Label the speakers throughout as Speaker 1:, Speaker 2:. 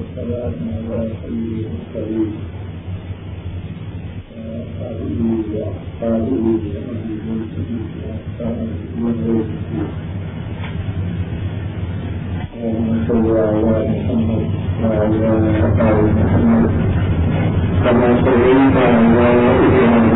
Speaker 1: والسلام على سيد المرسلين وآله وأصحابه وأهل بيته وأصحابه ومن اللهم صل على محمد وعلى آل محمد كما صليت على إبراهيم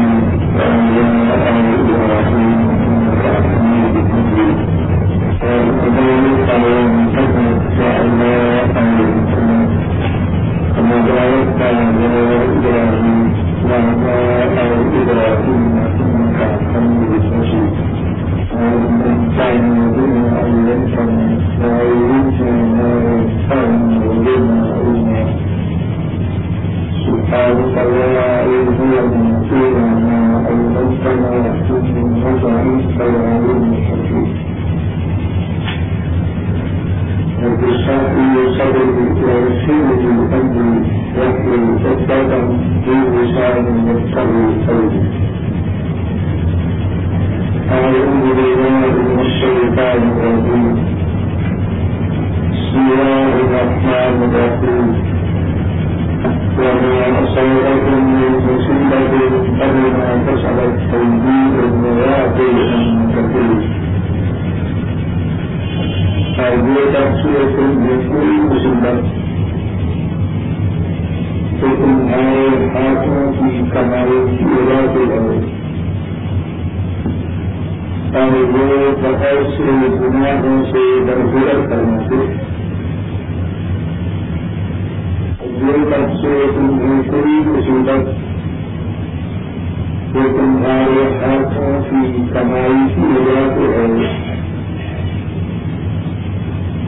Speaker 1: وہ تمہارے ہاتھوں کی کمائی کی وجہ سے ہے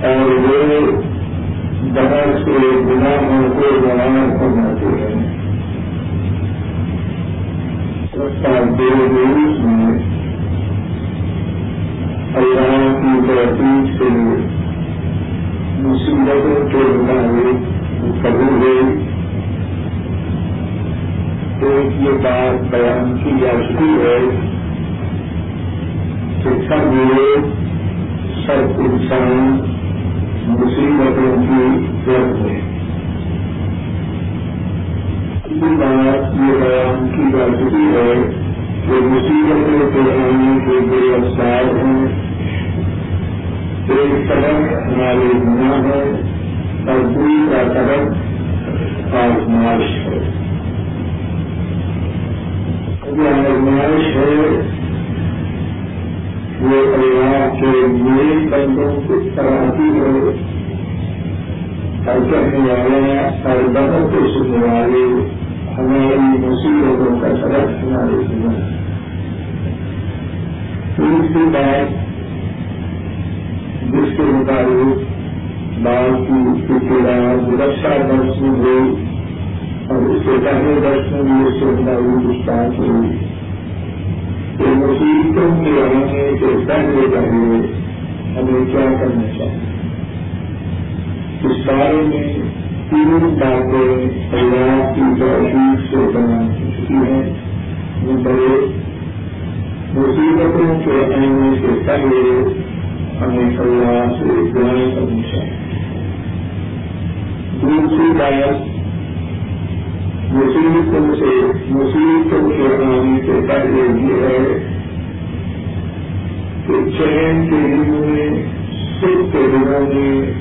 Speaker 1: اور وہ بہت سے گناہوں کو بیان کرنا چاہیے دو روز میں اللہ کی تحقیق سے مصیبتوں کے مطابق قبول ہوئی ایک یہ بات بیان کی جاتی ہے کہ سب لوگ سب انسان مصیبتوں کی ضرورت ہے اسی بات یہ بیان کی جا چکی ہے کہ مصیبتوں کے آنے کے بے افسار ہیں۔ ایک طرف ہمارے گناہ ہے اور دوسرا طرف آزمائش ہے۔ یہ آزمائش ہے۔ وہ اللہ کے نیک بندوں کو کراتی ہے اور کہنے والے اور بدل کو سننے والے ہماری مصیبتوں کا سبق ہمارے سنا دوسری بات، جس کے مطابق بات کی اس ابتدا رکشا درس میں ہوئی۔ اور اس کے پہلے درس میں بھی اس کے مطابق بات ہوئی کہ مصیبتوں کے آنے سے پہلے پہلے ہمیں کیا کرنا چاہیے اس بارے میں تین باتیں اللہ کی توفیق سے بیان کی چکی ہیں نمبر ایک مصیبتوں کے آنے سے پہلے ہمیں اللہ سے دعائیں کرنی چاہیے۔ دوسری بات مصیبتوں سے مصیبتوں کے آنے سے پہلے یہ ہے کہ چین کے دنوں میں سکھ کے دنوں میں،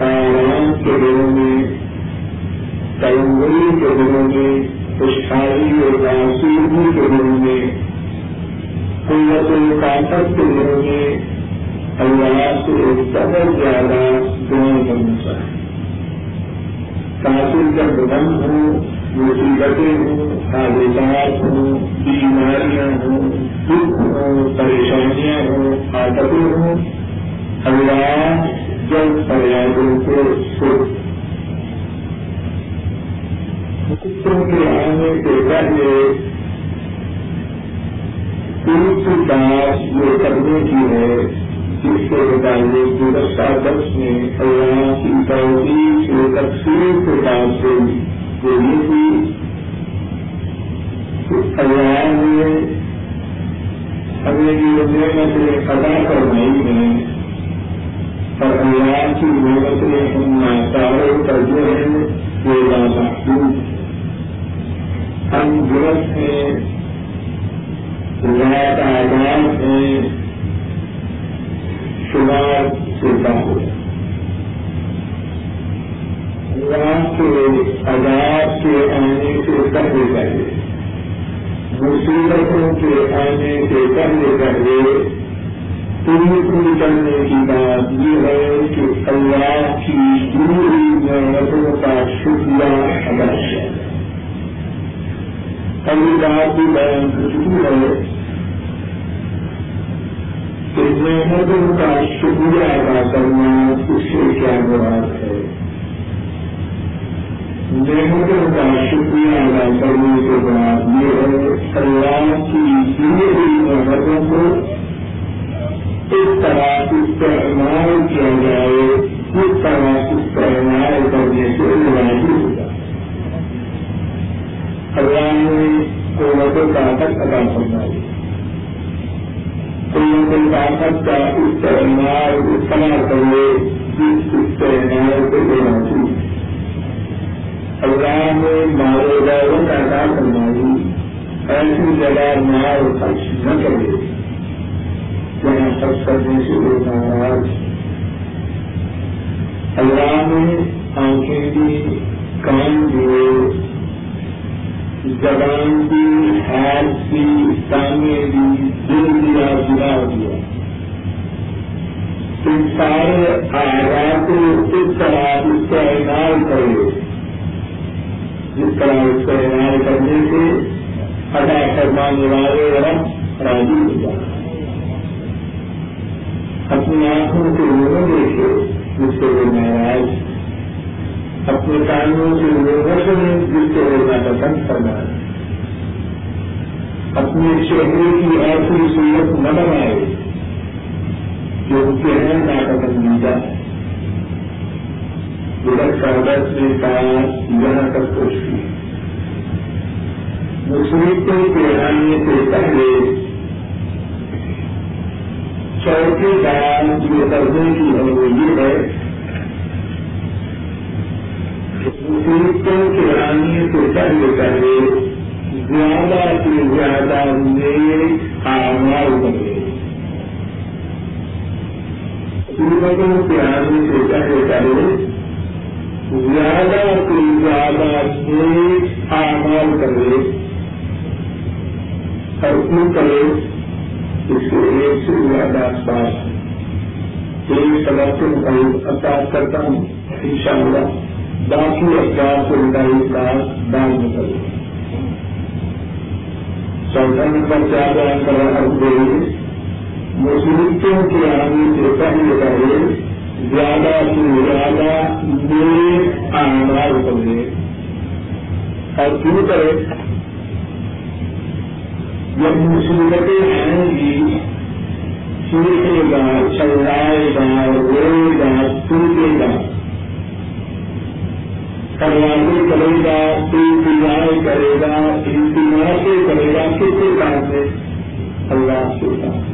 Speaker 1: آرام کے دنوں میں تلنگری کے دنوں میں، خوشحالی اور آسودگی کے دنوں میں، قوت طاقت کے دنوں میں، اللہ سے بہت زیادہ دعائیں کرنا چاہیے تاثر کا بدن ہو مصیبتیں ہوں حادثات ہوں بیماریاں ہوں، دکھ ہوں، پریشانیاں ہوں عادتیں ہوں، اللہ جب فریادوں کو سکھ حکم کے آنے کے پہلے دوسری بات یہ کرنے کی ہے، جس کے مطابق گزشتہ دس میں اللہ کی توحید سے تقسیم کے بعد سے وہ یہ تھی کہ اللہ نے ہمیں یہ نعمتیں ادا کروائی ہیں اور اللہ کی محبت میں ہم ناچاروں پر جو ہے، وہ محدود ہم درست ہیں رات آزاد ہیں، شمار سے باہر۔ اللہ کے عذاب کے آنے سے پہلے پہلے، مصیبتوں کے آنے سے پہلے پہلے پوری کرنے کی بات یہ ہے کہ اللہ کی پوری نعمتوں کا شکریہ ادا کیا۔ ابھی بات بھی بیان ہو چکی ہے کہ نعمتوں کا شکریہ ادا کرنا اس سے کیا مراد ہے؟ نعمتوں کا شکریہ ادا کرنے کے بعد یہ ہے اللہ کی دی ہوئی نعمتوں کو اس طرح استعمال کیا جائے، اس طرح استعمال کرنے سے راضی ہوگا اللہ نے قوت طاقت ادا فرمائی۔ قوت طاقت کا استعمال اس طرح کرے جس استعمال کو راضی اللہ نے مارے دوروں کا ادا فرمائی ایسی جگہ مار خرچ نہ کرے۔ جہاں سب کرنے سے وہ ناراض۔ اللہ نے آنکھیں دی کان دیے زبان کی ہاتھ کی سامنے دی دل دیا دلا دیا ان سارے آغاز کو اس طرح اس کا اعلان کرے۔ جس طرح اس کا اعلان کرنے سے ادا فرمانے والے رب راضی ہو جائے۔ اپنی آنکھوں سے لوگوں دیکھے جس سے وہ ناراض، اپنے کانوں سے لوگوں سے جس سے وہ ناپسند کرنا ہے اپنے چہرے کی ایسی صورت نہ بنائے جو ان کے ہیں ناپسندیدہ۔ ادھر کاغذ میں کاج یہاں تک کوشش مصیبتوں کے آنے سے پہلے چوتھی بات جو کرنے کی ہے وہ یہ ہے مصیبتوں کے آنے سے پہلے پہلے زیادہ سے زیادہ نیک آمار بنے مصیبتوں کے آنے سے پہلے پہلے زیادہ سے زیادہ نیک آمار کرے اور کیوں کرے، اس کے ایک سے زیادہ اسباب ایک سبق سے متعلق اطاعت کرتا ہوں ان شاء اللہ باقی افراد سے متعلق بات بعد میں کروں چوتھا نمبر کیا بیان کر رہا ہوں مصیبتوں کے آنے سے پہلے پہلے زیادہ سے زیادہ نیک آمار کرے اور کیوں کرے۔ جب مصیبتیں آئیں گی سیکھے گا، چلائے گا، روئے گا ٹوٹے گا۔ پروازیں کرے گا، انتظار کرے گا، انتظار سے کرے گا، کس کے کام سے؟ اللہ کے کام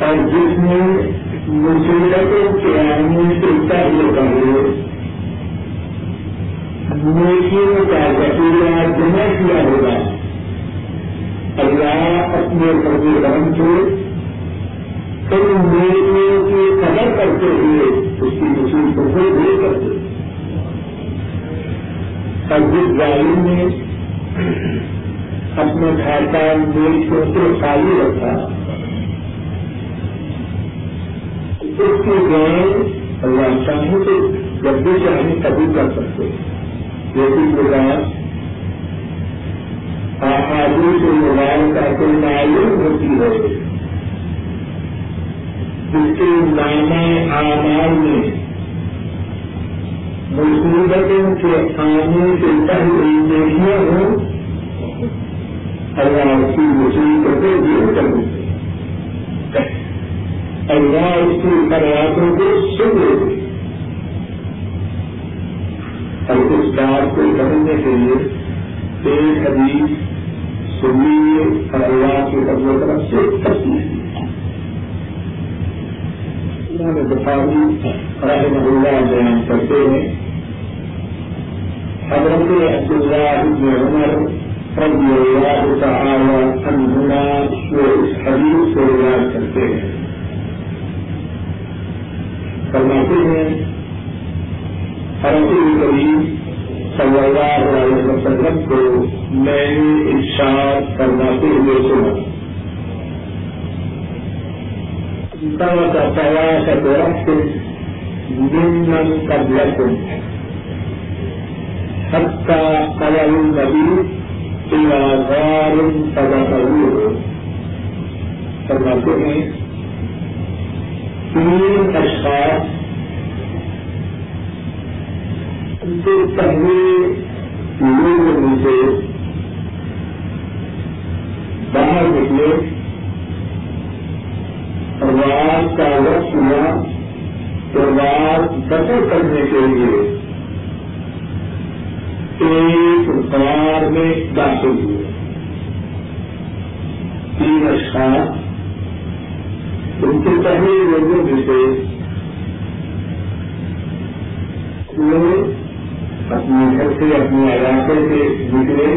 Speaker 1: اور جس میں مصیبتوں کے آنے سے پہلے پہلے نیکیوں کا ذخیرہ جمع کیا ہوگا۔ اللہ اپنے فضل کرم سے ان نیکیوں کی قدر کرتے ہوئے اس کی مصیبتوں کو دور کرتے اور جس ظالم نے اپنے کھاتا نیکیوں سے خالی رکھا اس کی جان اللہ چاہوں تو جب بھی چاہیں کبھی کر سکتے لیکن خدا آبادی سے موبائل کا کوئی معلوم ہوتی ہے۔ جس کے نامہ آمار میں مصیبتوں کے آنے سے پہلے دیکھنا ہو، اللہ کی مصیبتیں دور کر اللہ اس کی فریادوں کو سن لیتے اور اس بات کو کرنے کے لیے ایک حدیث سنیے اور اللہ کے قدر طرف سے تصویر امام بخاری رحمہ اللہ بیان کرتے ہیں۔ حضرت عبداللہ بن عمر رضی اللہ تعالی عنہما وہ اس حدیث کو یاد کرتے ہیں۔ فرماتے ہیں، حضرت کریم صلی اللہ علیہ وسلم کو میں نے ارشاد فرماتے ہوئے سنا۔ ترك ثلاثة رأس ممن قبلكم حتى قلل النبي إلى غار فدخلوه فرماتے ہیں تین اشخاص ان سے پہلے لوگ مجھے باہر نکلے رات کا وقت ہوا تو بسر کرنے کے لیے ایک غار میں داخل ہوئے۔ تین اشخاص ان کے پہلے لوگوں میں سے اپنے گھر سے اپنے علاقے سے نکلے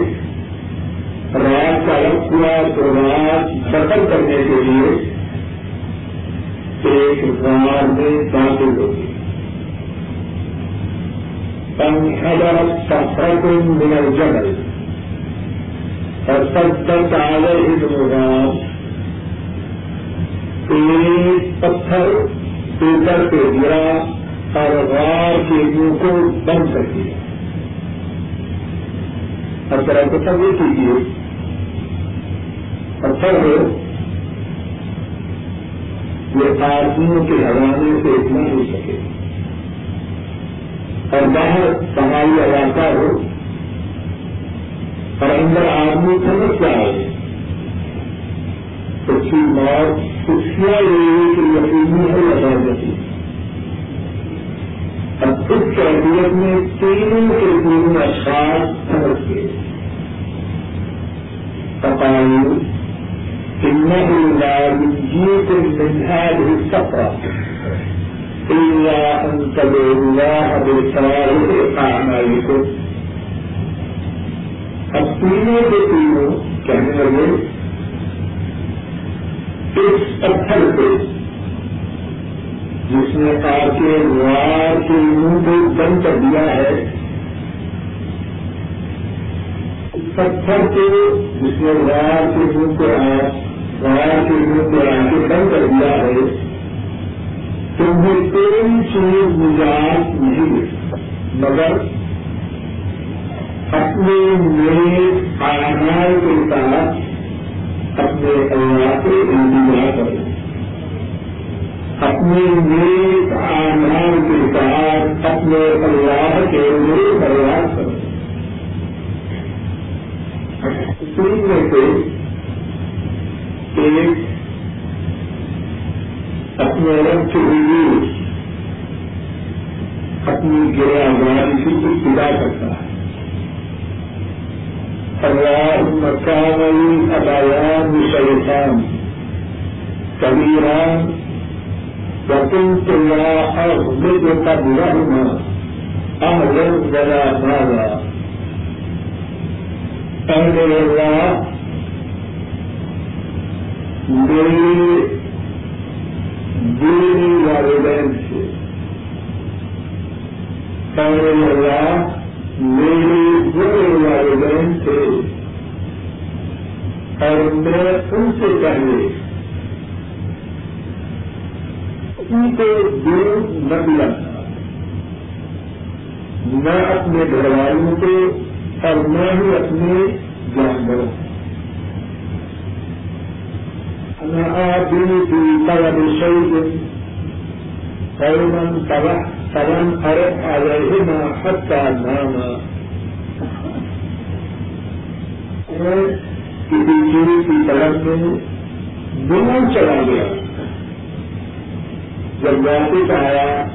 Speaker 1: رات کا وقت ہوا تو رات کرنے کے لیے ایک غار میں داخل ہوگی فانحدرت صخرة من الجبل فصدت عليه الغار۔ ایک پتھر اوپر پہ گرا اور غار کے منہ کو بند کر دیا۔ اب ذرا تصور کیجیے۔ پتھر یہ آدمیوں کے حوالے سے اتنا ہو سکے۔ اور باہر پہاڑی علاقہ ہو۔ اور اندر آدمی سمجھ جائے تو اس موت خوشیاں یہ کہ یقینی ہے یا غیرتی اب اس کیفیت میں تینوں کے تین اشخاص سمجھ گئے تقاعد إنه لا من هذه السفرة إلا أن تدعوا الله بصالح أعمالكم اب تینوں کے تینوں کہنے لگے اس پتھر پہ جس نے آ کے وار کے منہ کو بند کر دیا ہے۔ پتھر کے جس نے وار کے منہ کو وار کے منہ کو آ کے بند کر دیا ہے۔ تمہیں کوئی چیز نجات نہیں مل مگر اپنے نیک آنال کے ساتھ اپنے اللہ سے انتظار کرو اپنے نیک آنال کے ساتھ اپنے اللہ کے لیے پریاس کرو تین میں سے ایک اپنے رب کے لیے اپنی گرا گاڑی سے کچھ پدا کرتا ہے۔ اللهم كان لي أبيان شيطان كبيران وكنت لا أغضب قبلهما أهلا ولا مالا. دینی والدین سے میرے بڑے والدین تھے۔ اور میں ان سے پہلے ان کو دور نہ دیا تھا میں اپنے گھر والوں کو اور میں ہی اپنے جانوروں دن کی طلب شعیب قوما تبع فلم أرد عليهما حتى ناما کسی چیز کی طرف میں دونوں چلا گیا۔ جب واپس آیا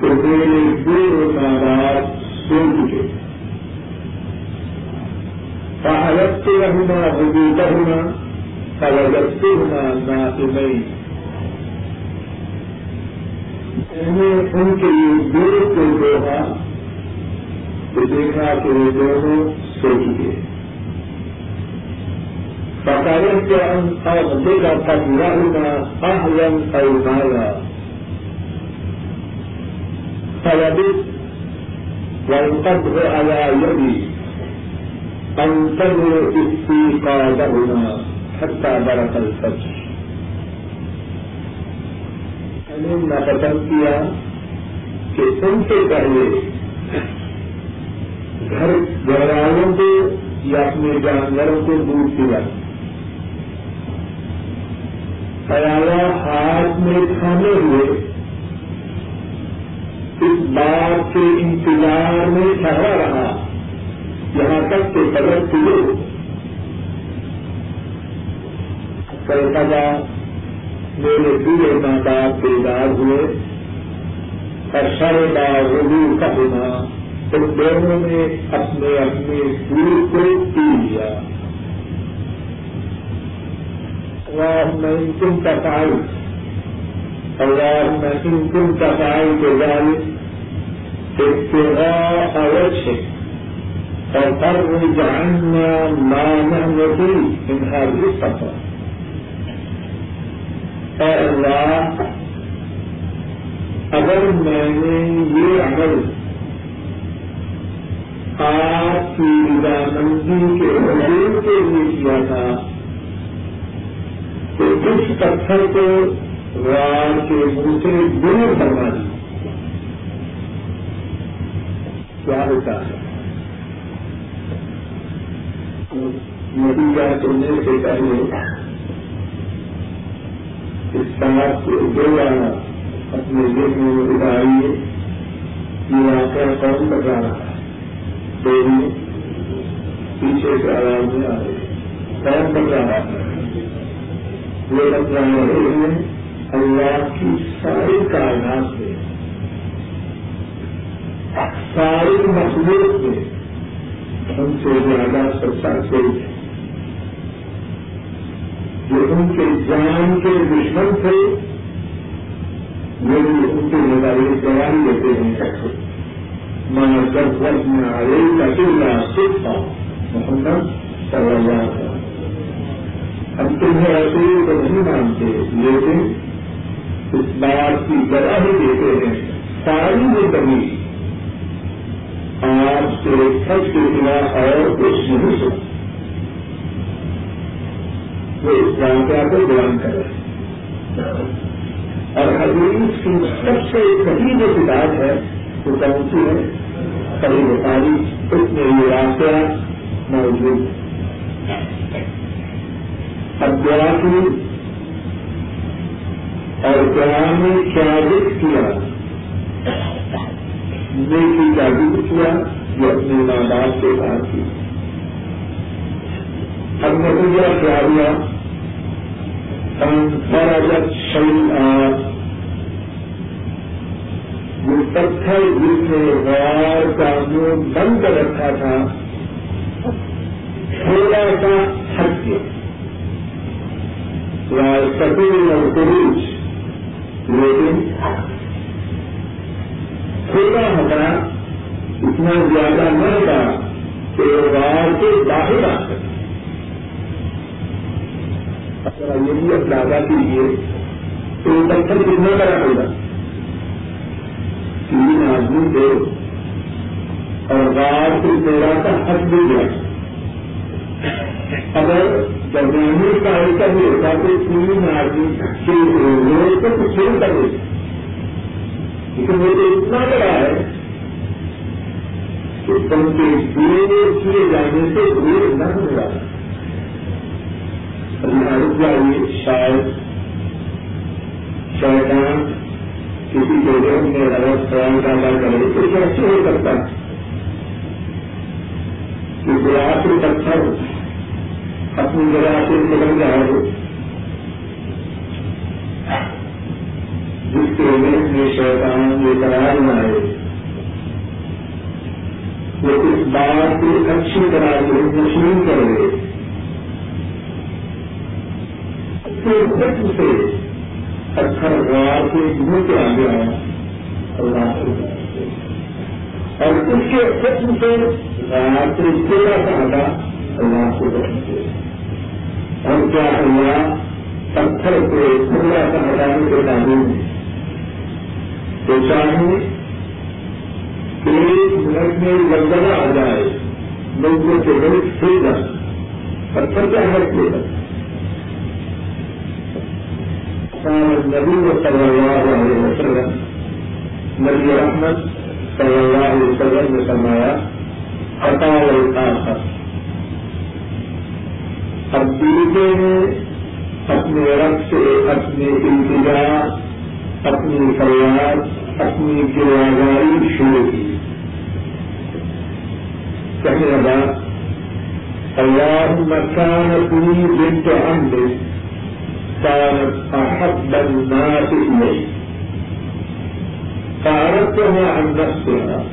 Speaker 1: تو میرے دو ناراض سو چکے فحلت سے رہنا حدود ہونا فلگت سے ہونا نہ میں نے ان کے لیے دور کو دیکھا تو دیکھا کہ وہ دونوں سو چکے فقالت أن أغضبت لهما أهلا أو مالا فلبثت والقدر على يدي أنتظر استيقاظهما حتى برق الفجر۔ میں نے پسند کیا کہ ان سے پہلے گھر گھر والوں کو یا اپنے جانوروں کو دودھ پلا۔ پیالہ ہاتھ میں کھانے ہوئے۔ اس بات کے انتظار میں ٹھہرا رہا۔ یہاں تک کہ قدر کلو کلکتا میرے پورے ماں باپ بیدار ہوئے اور سر بار رجوع کا ہونا ان دونوں نے اپنے اپنے پور کو پی لیا۔ اللهم إن كنت فعلت اللهم إن كنت فعلت ذلك ابتغاء وجهك ففرج عنا ما نحن فيه من هذه السفرة اے اللہ، اگر میں نے یہ عمل آپ کی رضامندی کے حضور کے لیے کیا تھا، تو اس پتھر کو رات کے منہ سے دور کیا ہوتا ہے؟ نتیجہ چلنے سے پہلے اس بات کو دو جانا اپنے ذہن میں اتاریے یہ واقعہ کون بتا رہا ہے۔ دیوی پیچھے سے آرام میں آ رہے کون بتا رہا ہے؟ وہ رہے ہیں اللہ کی ساری کائنات میں، ساری مخلوق میں ان سے زیادہ سچا سے جو ان کے جان کے دشمن تھے، وہ بھی ان کے مطابق تیاری دیتے ہیں اچھا۔ میں جب وقت میں آئے کا سکھ تھا، محمد صلی اللہ علیہ ہم تمہیں رسول کو نہیں مانتے، لیکن اس بات کی گواہ دیتے ہیں، ساری وہ کمی آپ سے سچ کے سوا اور کچھ نہیں سکتا۔ وہ اس واقعہ کو بیان کر رہے ہیں۔ اور حدیث کی سب سے کبھی جو کتاب ہے، وہ کون سی ہے؟ کبھی بتاری اس میں یہ واقعہ موجود ہے۔ اب دعا اور دعا میں کیا دکھ کیا؟ نیکی کا دکھ کیا یہ اپنے ماں باپ کے ساتھ کی؟ اب نتیجہ کیا ہوا فرجت شہید وہ پتھر جس نے غار کا منہ بند رکھا تھا تھوڑا سا ہٹ گیا۔ سفید اور خروج، لیکن چھوٹا ہمارا اتنا زیادہ نہ تھا کہ وار کے باہر آ سکے۔ اگر یہ بھی اندازہ کیجیے تو پتھر کتنا بڑا ہوگا تین آدمی تھے اور رات سے تیرہ کا حق بھی گیا اگر درمیانی کا ایسا بھی ہوتا کہ تین آدمی روز کو کچھ نہیں کر دیتے لیکن وہ تو اتنا بڑا ہے کہ تم کے دیے کیے جانے سے دور نہ ہو رہا ابھی چاہیے شاید شیطان کسی جگہ میں کا کرے تو کیسے ہو سکتا کہ سے پتھر اپنی جگہ سے نکل جائے جس کے میں شیطان یہ قرار بنائے۔ وہ اس بات کو اچھی طرح سے مشین کر لے سے پتھر غار کے منہ کے آ گیا اور اس کے حکم سے راتری تیرا سہارا اللہ سے اور کیا اللہ پتھر کو تھوڑا سا ہٹانے کے قابل میں تو چاہیے ایک منٹ میں لگنا آ جائے، لوگوں کے بڑے کھیل پتھر کا ہے کھیل نبی و صلی اللہ علیہ وسلم، نبی احمد صلی اللہ علیہ وسلم نے فرمایا عطا الخاص اب بیٹے نے اپنے رب سے اپنے انتظار، اپنی فریاد، اپنی گروگاری شروع کی۔ کہنے لگا اللهم كانت لي بنت عمرك كانت أحب الناس إلي فأردتها عن نفسها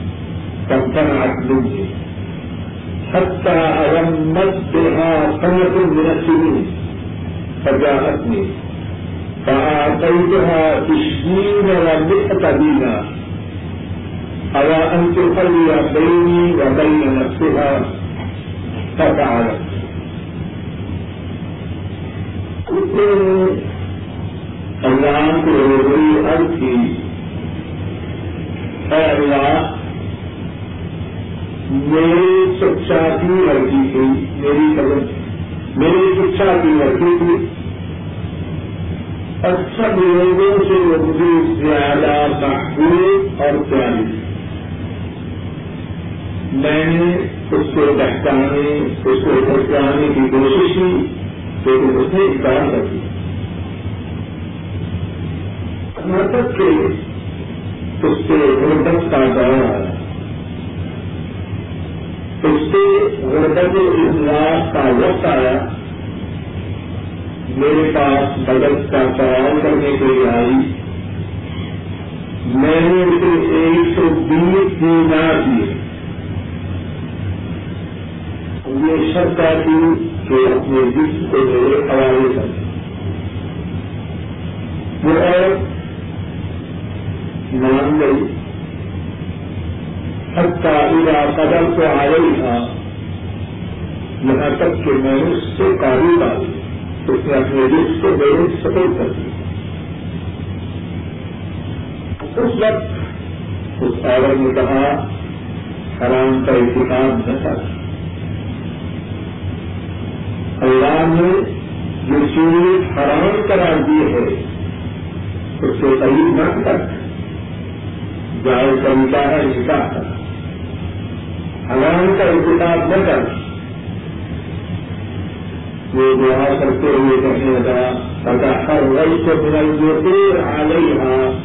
Speaker 1: فامتنعت مني حتى ألمت بها سنة من السنين فجاءتني فأعطيتها عشرين ومئة دينار على أن تخلي بيني وبين نفسها ففعلت اللہ کو روبری ارد کی اے اللہ۔ میری شکشا کی لڑکی تھی، میری قدم میری شکشا کی لڑکی تھی۔ اور سب لوگوں سے وہ مجھے زیادہ محبوب اور پیاری میں نے اس کو بہتانے، اس کو بچانے کی کوشش کی۔ لیکن اس نے انکار کر دیا مطلب کے اس سے غربت کا دور آیا اس سے غربت اجلاس کا وقت آیا۔ میرے پاس بجٹ کا سوال کرنے کے لیے آئی۔ میں نے اسے ایک سو بیس دینار دیے۔ یہ شرط آتی کہ اپنے جسم کو میرے حوالے کر وہ مان گئی قدم تو آ رہی تھا یہاں تک کہ میں نے اس سے قابو ڈالی اس نے اپنے جسم کو میرے سپورٹ کر دیا۔ اس وقت اس عورت نے کہا، حرام کا احتکاب نہ کر اللہ نے جو چیز حرام قرار دی ہے، اس سے صحیح نہ کر۔ جائے طریقہ ہے نکاح کر حرام کا انتخاب نہ کر۔ وہ دعا کرتے ہوئے کہنے لگا پتا ہر وئی کو بنائی جو دیر آ گئی ہاں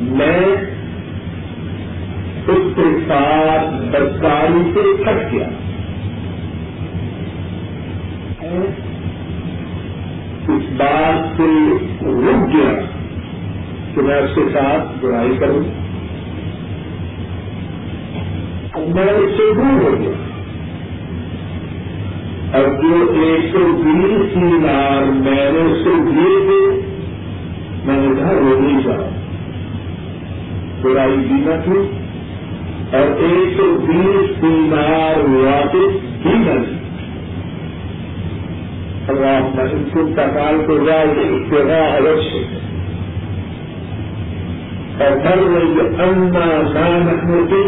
Speaker 1: میں اس کے ساتھ بدکاری سے تھک گیا اس بات سے رک گیا کہ میں اس کے ساتھ برائی کروں۔ اب میں اس سے دور ہو گیا۔ اب جو ایک سو بیس دینار میں نے اس سے دیے تھے، میں نے گھر ہو نہیں برائی دینا تھی اور ایک سو بیس دینار واپس بھی نہ دی اللہ ان کو تکال کو جائے اتنا اوشیہ اور کر رہی انا نام ہوتی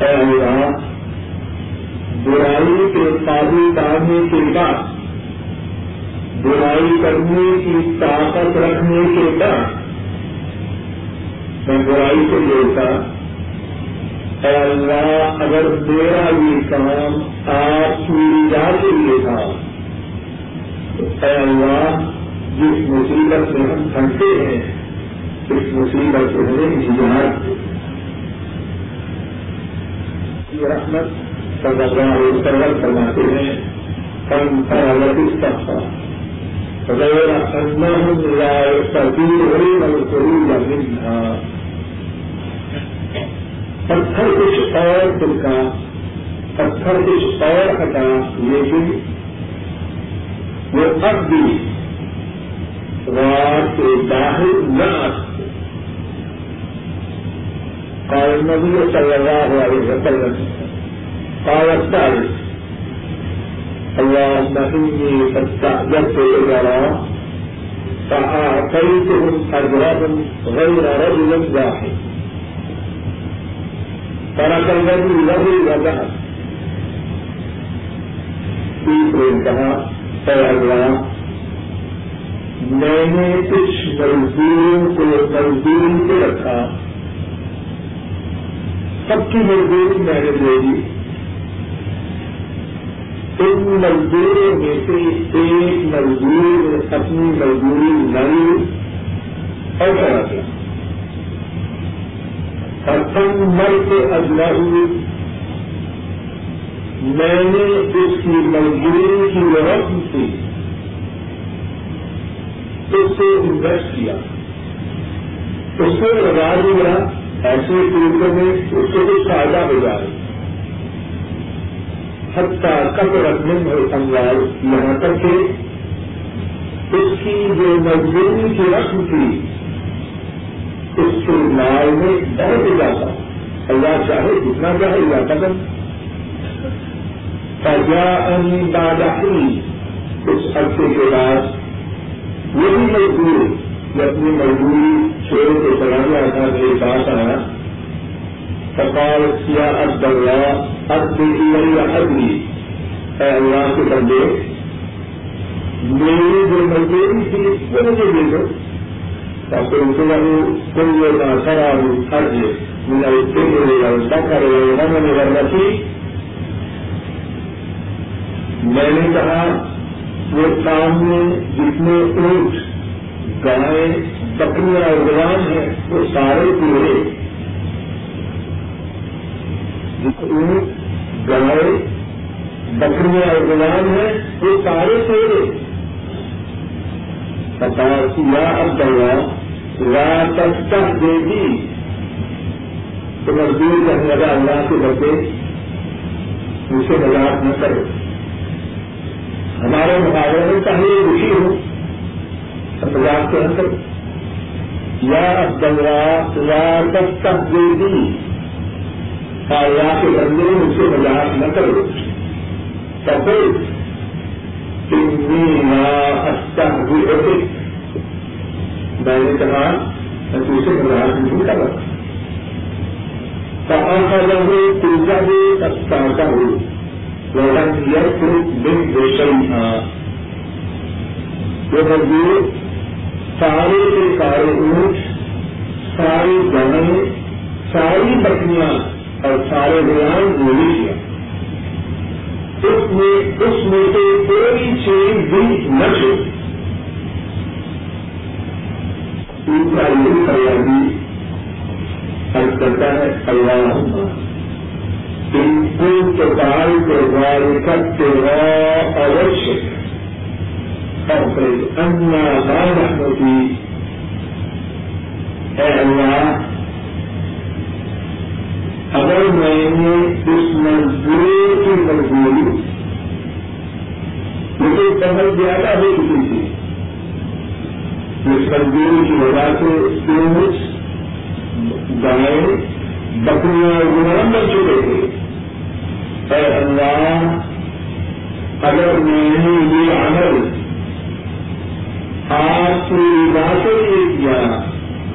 Speaker 1: اے اللہ، برائی کے قابو پانے کے بعد، برائی کرنے کی طاقت رکھنے کے بعد، میں برائی کو لیتا اے اللہ، اگر میرا یہ کام آپ کی رجا کے لیے تھا، تو اے اللہ، جس مصیبت میں ہم پھنسے ہیں، اس مصیبت سے ہمیں نجات یہ رحمت صلی اللہ علیہ وسلم فرماتے ہیں۔ کم فرالت استفا غیر انہم لا يستطيعون الخروج منها پتھر کچھ اور تلکا پتھر کچھ اور ہٹا لیکن وہ اب بھی غار سے باہر نہ آ سکتے قال النبي صلى الله عليه وسلم، قال الثالث اللهم إني فاستأجرت الإجراء فأعطيتهم أجرهم غير رجل واحد۔ ترك الذي له وذهب تیسرے کہا اے اللہ میں نے کچھ مزدوروں کو مزدوری سے رکھا۔ سب کی مزدوری میں نے دے دی۔ ان مزدوروں میں سے ایک مزدور اپنی مزدوری لائی اور کرا دیا اور مر کے اجلا میں نے اس کی مزدوری کی رقم تھی اس سے انویسٹ کیا۔ اس کو لگا دیا، ایسے طریقے میں اس کو کچھ فائدہ ہو جائے حتہ کب رکھنے میں اموال یہاں تک کہ اس کی جو مزدوری کی رقم تھی اس کے میں بہت اضافہ اللہ چاہے جتنا چاہے اضافہ کر فجا انی دادا اس عرصے کے بعد وہی مزدور جو اپنی مزدوری چھوڑ کے چلا گیا تھا میرے پاس آیا سکال کیا اب دلوا اب دیکھی ادبی اے اللہ کے بندے میری جو مزدوری تھی وہ مجھے دے دو۔ تاکہ ان کو کوئی یہ سرا خرچ میں نے میں نے کہا وہ سامنے جتنے اونٹ گائے بکریاں اور غلام ہیں وہ سارے پورے اونٹ گائے بکریاں اور غلام ہیں وہ سارے پورے پتا یا اب دیا لا تک دے دی تو مزدور کہنے لگا اللہ کے بچے اسے مذاق نہ کرے ہمارے مقابلے میں چاہیے رشی ہو مذاق کے اندر۔ یا عبداللہ لا تک تک دے دی اللہ کے بندے، اسے مذاق نہ کرو۔ تب میں نے کہا میں تو نہیں کر رہا کہاں کا بھی ہو وہ مزدور سارے کے سارے اونٹ ساری گنے ساری بکریاں اور سارے غلام گولی کیا۔ اس میں اس میں سے کوئی چیز بھی نہ چھوڑ دوسرا یہ تیاری حل کرتا ہے، اللہ ان كنت فعلت ذلك ابتغاء وجهك فاخرج أنا ما نحن فيه اے اللہ اگر میں نے اس مزدور کی مزدوری مجھے سمجھ زیادہ ہو چکی تھی اس مزدوری کی وجہ سے اونٹ گائے، بکریاں غلام بن چکے تھے اے اللہ، اگر میں نے یہ عمل آپ کی باتیں یہ کیا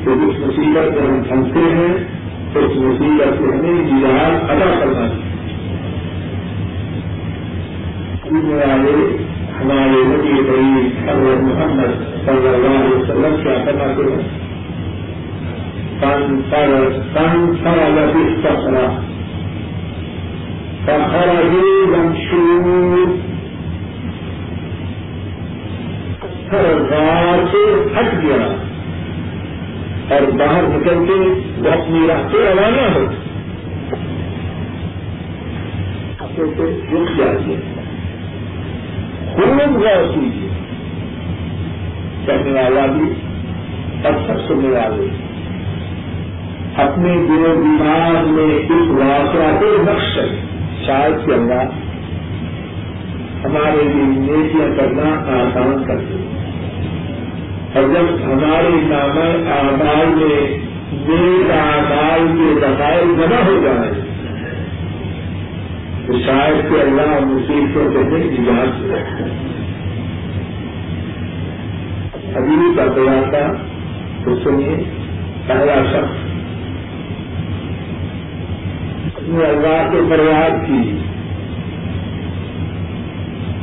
Speaker 1: تو اس مصیبت میں ہم پھنستے ہیں۔ اس مصیبت سے ہمیں جہاز ادا کرنا چاہیے۔ والے ہمارے نبی قریب حضرت محمد صلی اللہ علیہ وسلم کیا کرنا ہیں۔ کن منشور غار سے ہٹ گیا۔ اور باہر نکل کے وہ اپنی راستے روانہ ہو۔ رک جائیے خوب غور کیجیے۔ کہنے والا بھی اور سب سننے والے۔ اپنے دل و دماغ میں اس واقعہ کو نقش شاید کے اللہ ہمارے لیے نیکیاں کرنا آسان کر دے اور جب ہمارے نام آمال میں نیک آمال کے ذخائر جمع ہو جائے، تو شاید کہ اللہ مصیبتوں سے ایجاد ہو ابھی کا بیان تھا، تو سنیے، پہلا شخص۔ نے اللہ سے فریاد کی۔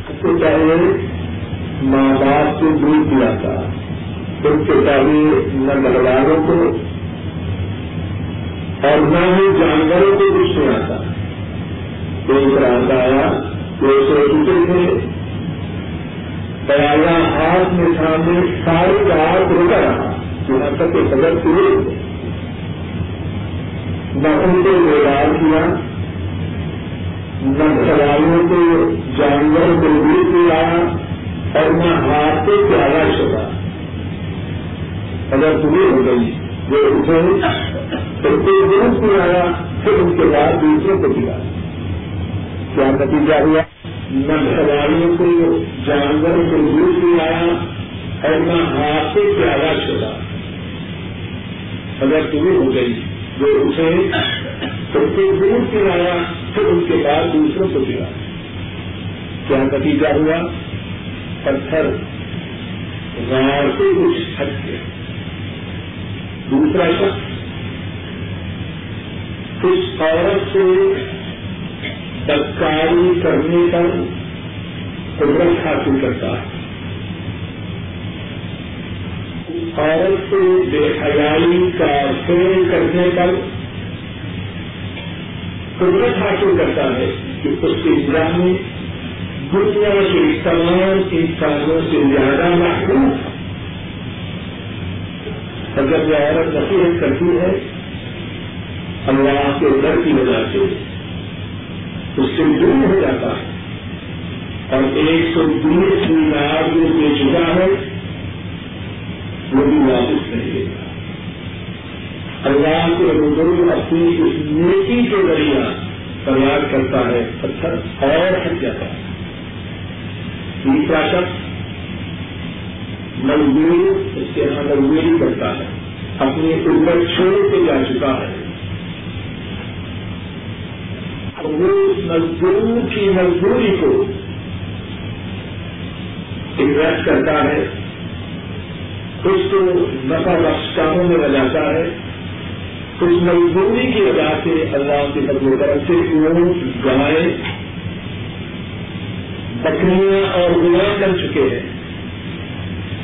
Speaker 1: سب سے پہلے ماں باپ سے دور کیا تھا ان کے پہلے نہ گھر کو اور نہ ہی جانوروں کو کچھ نہیں آتا ایک رات آیا، وہ سو چکے تھے۔ پیالہ ہاتھ میں سامنے ساری رات رکا رہا، یہاں تک کہ سبق پورے نہ ان کو بیدار کیا، نہ گھر کو، جانوروں کو بھی کیا، اور نہ ہاتھ سے پیارا چھوڑا اگر پوری ہو گئی وہ اٹھے تو کوئی درست نہیں آیا، پھر ان کے بعد دوسروں کو دیا کیا نتیجہ ہوا؟ نہ سواریوں کو، جانوروں کو دودھ نہیں آیا اور نہ ہاتھ سے پیارا چھوڑا اگر پوری ہو گئی وہ اٹھے تو کوئی درست نہیں آیا، پھر ان کے بعد دوسروں کو دیا کیا نتیجہ ہوا؟ پتھر غار سے کچھ ہٹ گیا دوسرا شخص اس عورت سے بدکاری کرنے پر قدرت حاصل کرتا ہے۔ عورت سے بے حیائی کا فیل کرنے پر قدرت حاصل کرتا ہے کہ اس کے انجام میں دنیا کے تمام انسانوں سے زیادہ محروم محبوب اگر وہ عورت نصیحت کرتی ہے، اللہ کے ڈر کی وجہ سے اس سے دور ہو جاتا ہے۔ اور ایک سو بیس مینار جو دے ہے، وہ بھی واپس نہیں دے گا اللہ کے بزرگ اپنی اس نیکی کے ذریعہ فریاد کرتا ہے، پتھر اور ہٹ جاتا ہے۔ تیسرا شخص مزدور اس کے یہاں مزدوری کرتا ہے۔ اپنی عمر چھوڑ کے جا چکا ہے۔ وہ مزدور کی مزدوری کو انویسٹ کرتا ہے۔ کچھ تو نفع بخش کاموں میں لگاتا ہے۔ کچھ مزدوری کی وجہ سے اللہ کے بدلو طرف سے اونٹ گائے بکریاں اور غلام کر چکے ہیں۔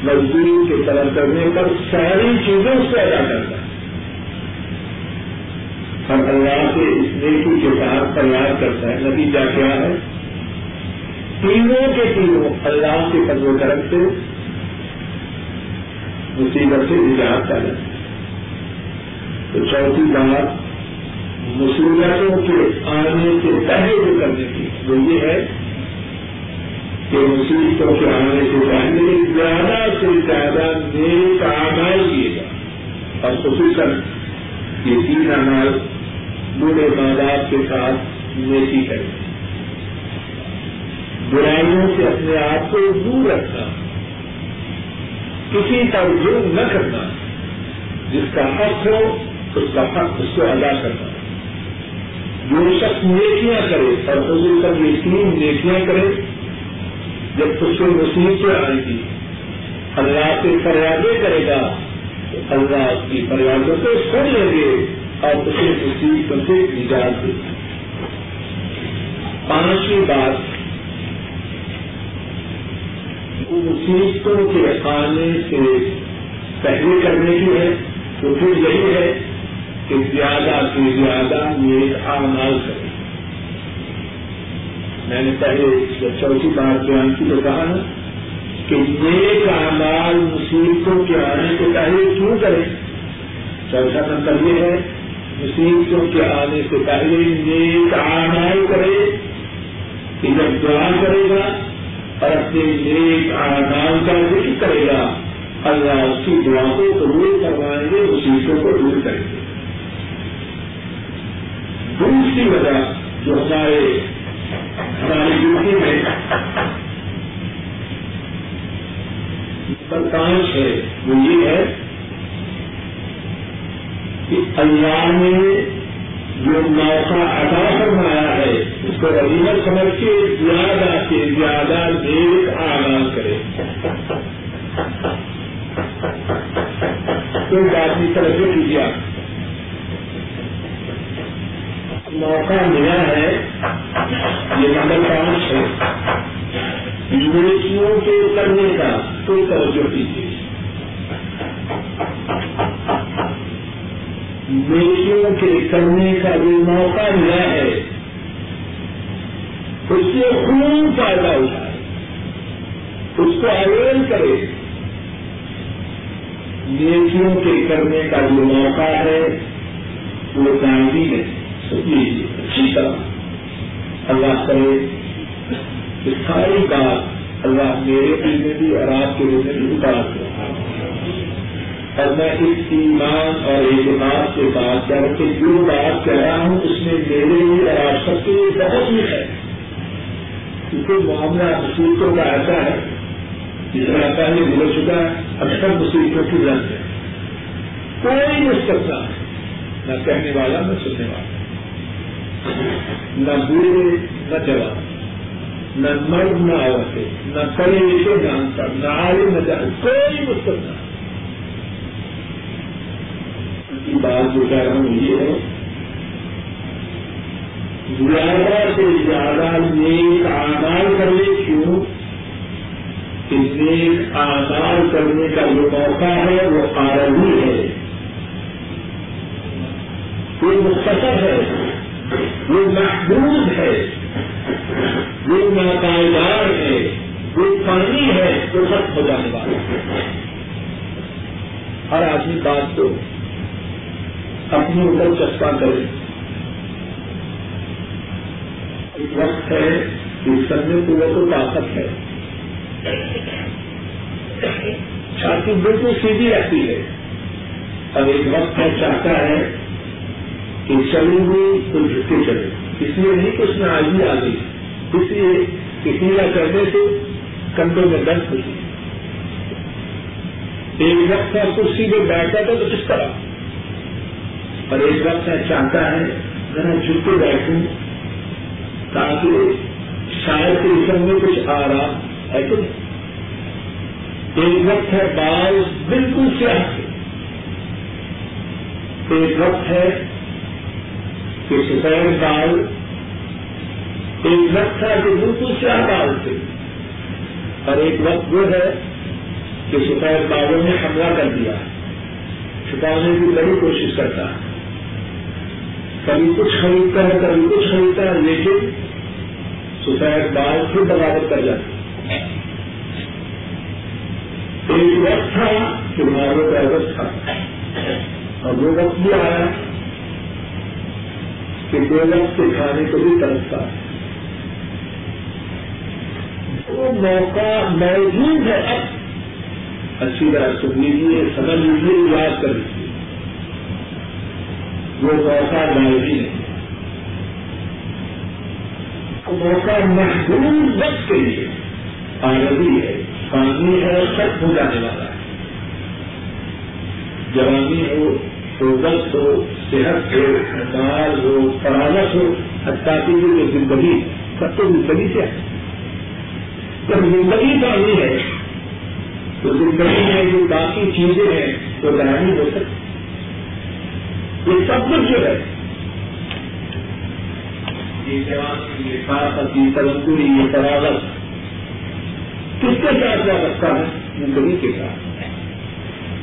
Speaker 1: مزدوری کے طرف کرنے پر ساری چیزوں سے ادا کرتا ہے۔ اور اللہ سے اس نیکی کے ساتھ تیار کرتا ہے۔ نتیجہ کیا ہے؟ تینوں کے تینوں اللہ کے قدر کرم سے مصیبت سے نجات کر تو چوتھی بات، مصیبتوں کے آنے سے پہلے جو کرنے کی، وہ یہ ہے کہ مصیبتوں کے آنے سے پہلے زیادہ سے زیادہ نیک آمال کیے گا اور خصوصاً یہ تین انال بوڑھے ماں باپ کے ساتھ نیکی کریں۔ برائیوں سے اپنے آپ کو دور رکھنا، کسی کا ظلم نہ کرنا، جس کا حق ہو، اس کا حق اس کو ادا کرنا۔ جو شخص نیکیاں کرے اور خصوصاً یہ تین نیکیاں کرے جب اس کو مصیبتیں آئے گی۔ اللہ سے فریادیں کرے گا۔ تو اللہ کی فریادوں کو سن لیں گے اور اسے مصیبتوں سے نجات دے گا پانچویں بات۔ مصیبتوں کے آنے سے پہلے کرنے کی ہے۔ تو پھر یہی ہے کہ زیادہ سے زیادہ نیک آمال کرے میں نے پہلے جب چوتھی بات بیان کی تو کہا نا کہ نیک اعمال مصیبتوں کے آنے سے پہلے کیوں کریں؟ چوتھا نمبر یہ ہے، مصیبتوں کے آنے سے پہلے نیک اعمال کرے کہ جب دعا کرے گا اور اپنے نیک اعمال کا ذکر کرے گا، اللہ اس کی دعا کو قبول کروائیں گے مصیبتوں کو دور کریں گے دوسری وجہ جو ہمارے ہماری ڈیوٹی میں ہے وہ یہ ہے کہ اللہ نے جو موقع فرمایا ہے، اس کو سمجھ کے زیادہ سے زیادہ کرے۔ کوئی بات موقع ملا ہے یہ نمبر پانچ ہے۔ نیکیوں کے کرنے کا کوئی توجہ کیجیے نیکیوں کے کرنے کا جو موقع ملا ہے، اس سے خون فائدہ اٹھائے اس کو اویل کرے۔ نیکیوں کے کرنے کا جو موقع ہے، وہ گاندھی ہے سنیے اچھی طرح۔ اللہ کرے۔ کہ ساری بات اللہ میرے دل میں بھی اور آپ کے دل میں بھی اتار اور میں اس ایمان اور اعتماد سے بات کر کے جو بات کہہ رہا ہوں اس میں میرے لیے اور آپ سب کے لیے بہت ہی ہے۔ کیونکہ معاملہ مصیبتوں کا ایسا ہے۔ جس طرح پہلے گزر چکا ہے، اکثر مصیبتوں کی رنگ ہے کوئی مستقبہ نہ کہنے والا، نہ سننے والا۔ نہ بوڑھے نہ جوان نہ مرد، نہ عورتیں، نہ پڑھے لکھے نہ انسان نہ آئے نہ جائے کوئی مستقبہ کی بات جو کہہ رہا ہوں یہ ہے، زیادہ سے زیادہ نیک آدار کرنے کیوں؟ کہ نیک آدار کرنے کا جو موقع ہے، وہ آرمی ہے۔ وہ مختصر ہے۔ وہ محدود ہے۔ وہ ناپائیدار ہے۔ وہ پانی ہے۔ وہ سخت ہو جانے والا ہے ہر آدمی بات تو اپنے اوپر چسپا کرے۔ ایک وقت ہے کہ سمجھے کو وہ تو طاقت ہے۔ چھاتی بالکل سیدھی رہتی ہے۔ اور ایک وقت ہے، چاہتا ہے کہ چلیں گے تو جھٹکے چلے اس لیے نہیں کہ اس میں آگے آ گئی اس لیے کسی کا کرنے سے کندھوں میں درد ہوتی ایک وقت ہے کرسی میں بیٹھا تھا تو کس طرح؟ اور ایک وقت ہے چاہتا ہے ذرا جھک کے بیٹھوں تاکہ شاید کے اسم میں کچھ آ رہا ہے کہ ایک وقت ہے بال بالکل سیاہ ایک وقت ہے کہ سفید بال ایک وقت ہے کہ بالکل سیاہ بال تھے۔ اور ایک وقت وہ ہے کہ سفید بالوں نے حملہ کر دیا۔ چھپانے کی بڑی کوشش کرتا۔ ہے کبھی کچھ خریدتا ہے، کبھی کچھ خریدتا ہے، لیکن سفید بال پھر بغاوت کر جاتے ایک وقت تھا کہ مارو کا وقت تھا۔ اور وہ وقت بھی آیا۔ کہ دو کے کھانے کو بھی ترستا وہ موقع موجود ہے اب۔ اچھی طرح سن لیجیے سمجھ لیجیے یاد کر لیجیے وہ موقع لائبی ہے۔ موقع محدود وقت کے لیے آزادی ہے پانی ہے سب ہو جانے والا ہے۔ جوانی ہو وقت ہو، صحت ہو مال ہو فراغت ہو، حتیٰ کی جو زندگی سب تو زندگی سے ہے۔ جب زندگی پانی ہے، تو زندگی میں جو باقی چیزیں ہیں، وہ بنانی ہو سکتی۔ یہ سب کچھ جو ہے، یہ یہ طاقت یہ تلندری یہ فراغت کس کے ساتھ جا سکتا ہے؟ زندگی کے ساتھ۔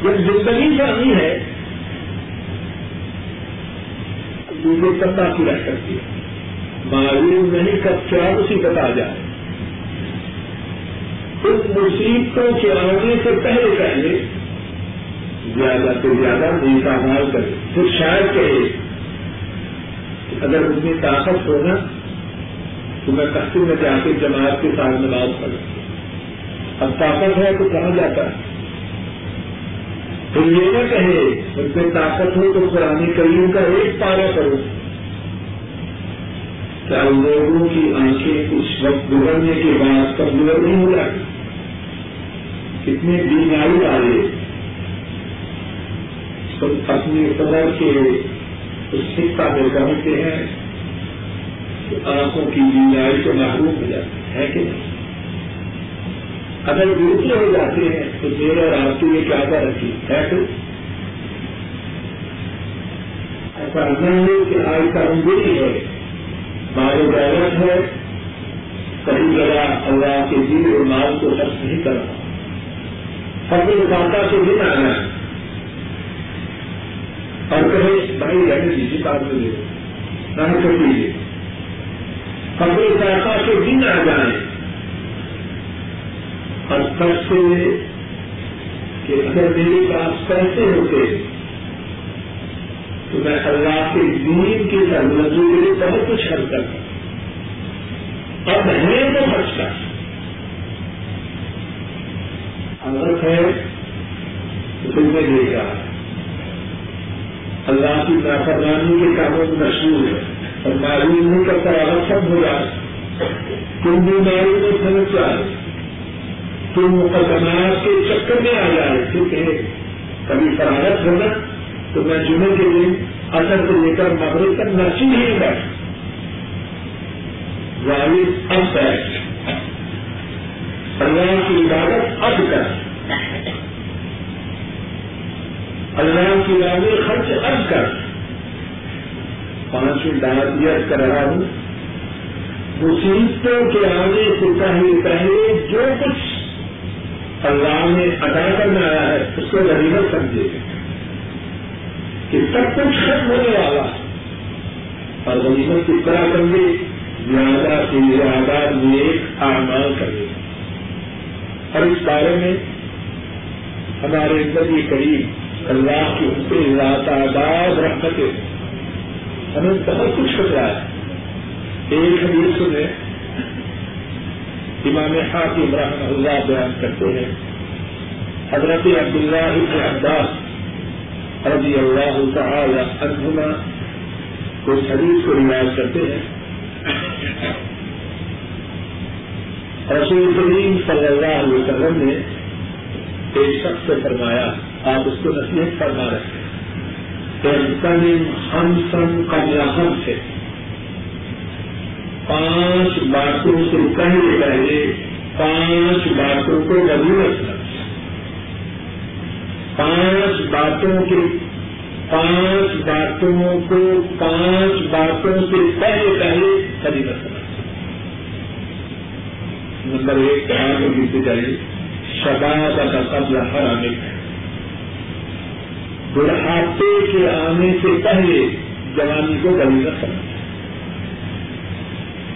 Speaker 1: جب زندگی فانی ہے تو پتا کی رہ سکتی ہے معلوم نہیں کب کیا مصیبت آ جائے۔ اس مصیبتوں کے آنے سے پہلے پہلے زیادہ سے زیادہ نیتا مال کرے۔ پھر شاید کہے اگر اس میں طاقت ہونا تو میں کشتی میں جا کے جماعت کے ساتھ میں بات کروں اب طاقت ہے تو کہاں جاتا ہے؟ پھر یہ نہ کہے اس میں طاقت ہو تو پرانی کریوں کا ایک پارا کرو کیا لوگوں کی آنکھیں کچھ وقت گزرنے کے بعد کب گزر نہیں ہو جاتی؟ کتنے بیماری والے اپنی قدر کے اس سکہ میں پہنچتے ہیں تو آنکھوں کی بیماری سے محروم ہو جاتے ہیں کہ نہیں؟ اگر دوسرے ہو جاتے ہیں تو میرے اور آپ کے لیے کیا کیا رکھی ہے تو؟ ایسا نہیں کہ آج کا انگلی ہے۔ مارو غیرت ہے۔ کہیں جگہ اللہ کے دل اور مال کو خرچ نہیں کر رہا فصل داتا سے بھی آنا۔ ہے اور کہیں بھائی رہنے دیجیے بات میں لے نہ کر لیجیے فصل داتا سے بھی نہ جائیں اور سب سے کہ اگر میرے پاس پیسے ہوتے، تو میں اللہ کے دین کی سرمندوں کے لیے بہت کچھ خرچ کرتا۔ اب ہے تو خرچ کر عورت ہے، تو تم نے دیکھا اللہ کی نافرمانی کے کاموں میں مشہور ہے۔ اور معلوم نہیں کرتا اگر سب ہو جائے تم بیماری میں سمجھ جائے تم مقدمات کے چکر میں آ جائے کیونکہ کبھی فراغت ہونا تو میں جمعے کے دن اثر سے لے کر مغرب تک نرسی نہیں بیٹھ والد اب بیٹھ اللہ کی عبادت اب کر۔ اللہ کی عبادت خرچ اب کر۔ پانچویں دعوت کر رہا ہوں۔ مصیبتوں کے آنے سے پہلے پہلے جو کچھ اللہ نے ادا کرنا آیا ہے، اس کو غریبت سمجھے کہ سب کچھ ختم ہونے والا۔ اور غریبت کس طرح کر گے زیادہ سے زیادہ نیک اعمال کرے اور اس بارے میں ہمارے اندر یہ قریب اللہ کی ان سے تعداد رحمتیں، ہمیں بہت کچھ خطرہ ہے ایک حدیث سنے امام حاکم رحمہ اللہ بیان کرتے ہیں۔ حضرت عبداللہ ابن عباس رضی اللہ تعالی عنہما کو حدیث کو روایت کرتے ہیں۔ رسول کریم صلی اللہ علیہ وسلم نے ایک شخص سے فرمایا، آپ اس کو نصیحت فرما رہے ہیں ہم سن قبل ہم سے۔ پانچ باتوں سے پہلے پہلے پانچ باتوں کو غنیمت سمجھ پانچ باتوں کے پانچ باتوں کو پانچ باتوں سے پہلے پہلے غنیمت سمجھ نمبر ایک کہاں کو جیتے چاہیے شباب کا قبل ہر آنے کا بڑھاپے کے آنے سے پہلے جوانی کو غنیمت سمجھ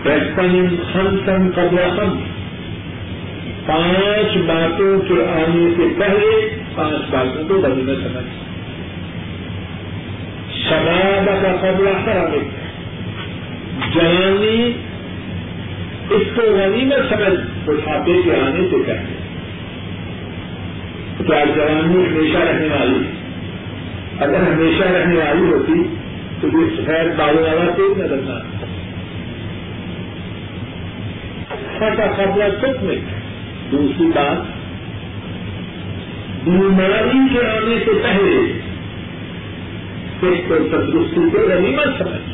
Speaker 1: ہم سن قبل پانچ باتوں کے آنے سے پہلے پانچ باتوں کو غنیمت سمجھ شباب کا قبل ہر آنے اس کو غنیمت سمجھ، بڑھاپے کے آنے سے پہلے۔ کیا جوانی ہمیشہ رہنے والی اگر ہمیشہ رہنے والی ہوتی تو یہ سفید بالوں والا تیز نہ رکھنا کا قبلہ سچ میں۔ دوسری بات، بیماری کے آنے سے پہلے ایک تو تندرستی کو غنیمت سمجھ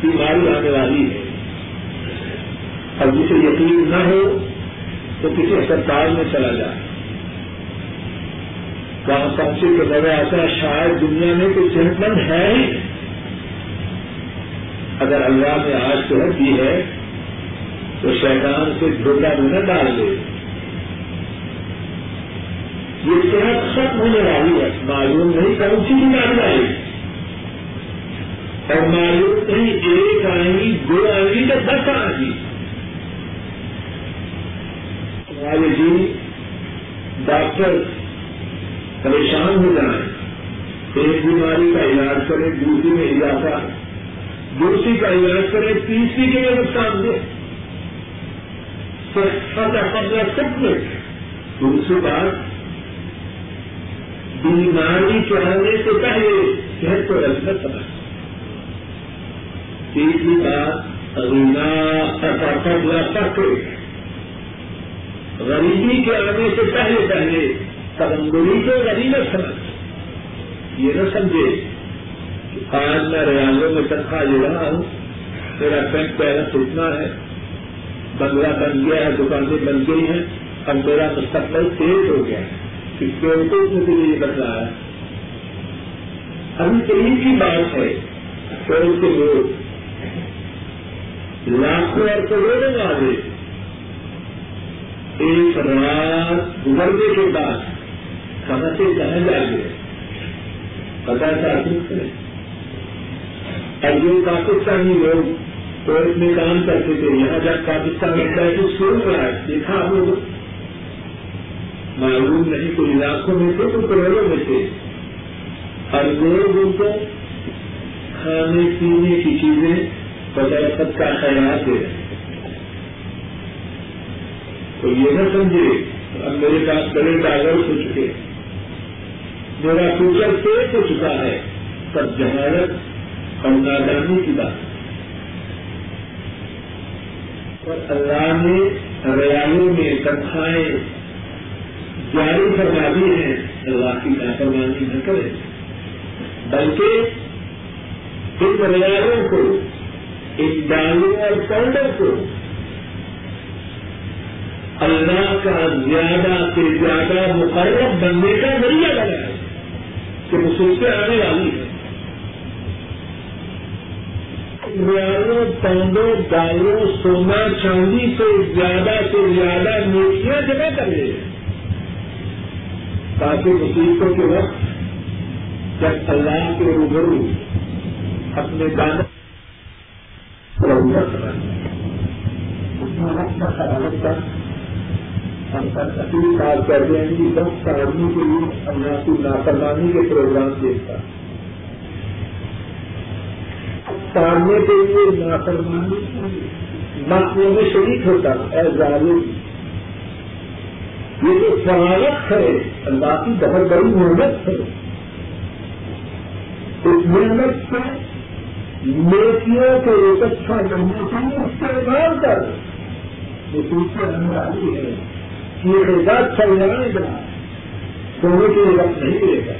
Speaker 1: بیماری آنے والی ہے۔ اور جسے یقین نہ ہو تو کسی اسپتال میں چلا جائے۔ وہاں پہنچے کے نظر آتا شاید دنیا میں کوئی صحت مند ہے ہی۔ اگر اللہ نے آج صحت دی ہے تو شیطان سے دھوکہ میں نہ ڈال دے۔ یہ صحت ختم ہونے والی ہے۔ معلوم نہیں کون سی بیماری آئی اور معلوم نہیں ایک آئیں گی دو آئیں گی یا دس آئیں گی ہمارے جی ڈاکٹر پریشان ہو جائیں۔ ایک بیماری کا علاج کرے دوسری میں اضافہ۔ دوسری کا علاج کرے تیسری کے لیے نقصان دے قبضہ سب میں دوسری بات، بیماری چڑھانے سے پہلے صحت کو رسمت سمجھ تیسری بات رینا قبضہ سب غریبی کے آنے سے پہلے پہلے تبندری کو غریبت سمجھ یہ نہ سمجھے کہ آج میں ریاضوں میں تنخواہ لے رہا ہوں، میرا بینک بیلنس اتنا ہے۔ بنگلہ بن گیا ہے دکانیں بن گئی ہیں۔ اب میرا مستقبل تیز ہو گیا ہے۔ سیکورٹی مجھے یہ بتلا ہے؟ ابھی تین کی بات ہے کروڑ کے لوگ لاکھوں اور کروڑوں والے ایک رات گزرنے کے بعد کہاں سے کہاں جا گئے۔ پتا چاہتے ہیں اور جو پاکستانی لوگ کورٹ میں کام کرتے تھے، یہاں جب پاکستان لگتا ہے تو سن رہا ہے، دیکھا ہم لوگ معلوم نہیں کوئی لاکھوں میں تھے تو کروڑوں میں تھے۔ اور لوگ ان کو کھانے، پینے کی چیزیں بغیر کا خیال دے رہے تو یہ نہ سمجھے، اب میرے پاس بڑے ڈائیور ہو چکے میرا فیوچر پیش ہو چکا ہے سب جہالت اور نادانی کی بات۔ اور اللہ نے ریالوں میں تنخواہیں جاری فرما دی ہیں، اللہ کی نافرمانی نہ کرے۔ بلکہ ان ریالوں کو، ان ڈالوں اور پاؤڈر کو اللہ کا زیادہ سے زیادہ مقرر بننے کا ذریعہ بنا ہے کہ مصیبتیں آنے والی ہیں ریالوں پاؤنڈوں دالوں سونا چاندی سے زیادہ سے زیادہ نیکیاں جمع کر تاکہ مصیبتوں کے وقت جب اللہ کے روبرو اپنے دانا کا ہم اپنی بات کرتے ہیں کہ دس آدمی کے لیے اللہ کی نافرمانی کے پروگرام دیکھتا پڑھنے کے لیے نافرمانی ناکوں میں شریک ہوتا ہے ظالم۔ یہ جو فراغت ہے، اللہ کی بہت بڑی محنت ہے۔ اس محنت سے نیکیوں کے ایک اچھا کرنے کے لیے استعمال کر یہ دوسرے رنگ والی ہے۔ یہ احساس چل جانے کا سونے کے لیے وقت نہیں ملے گا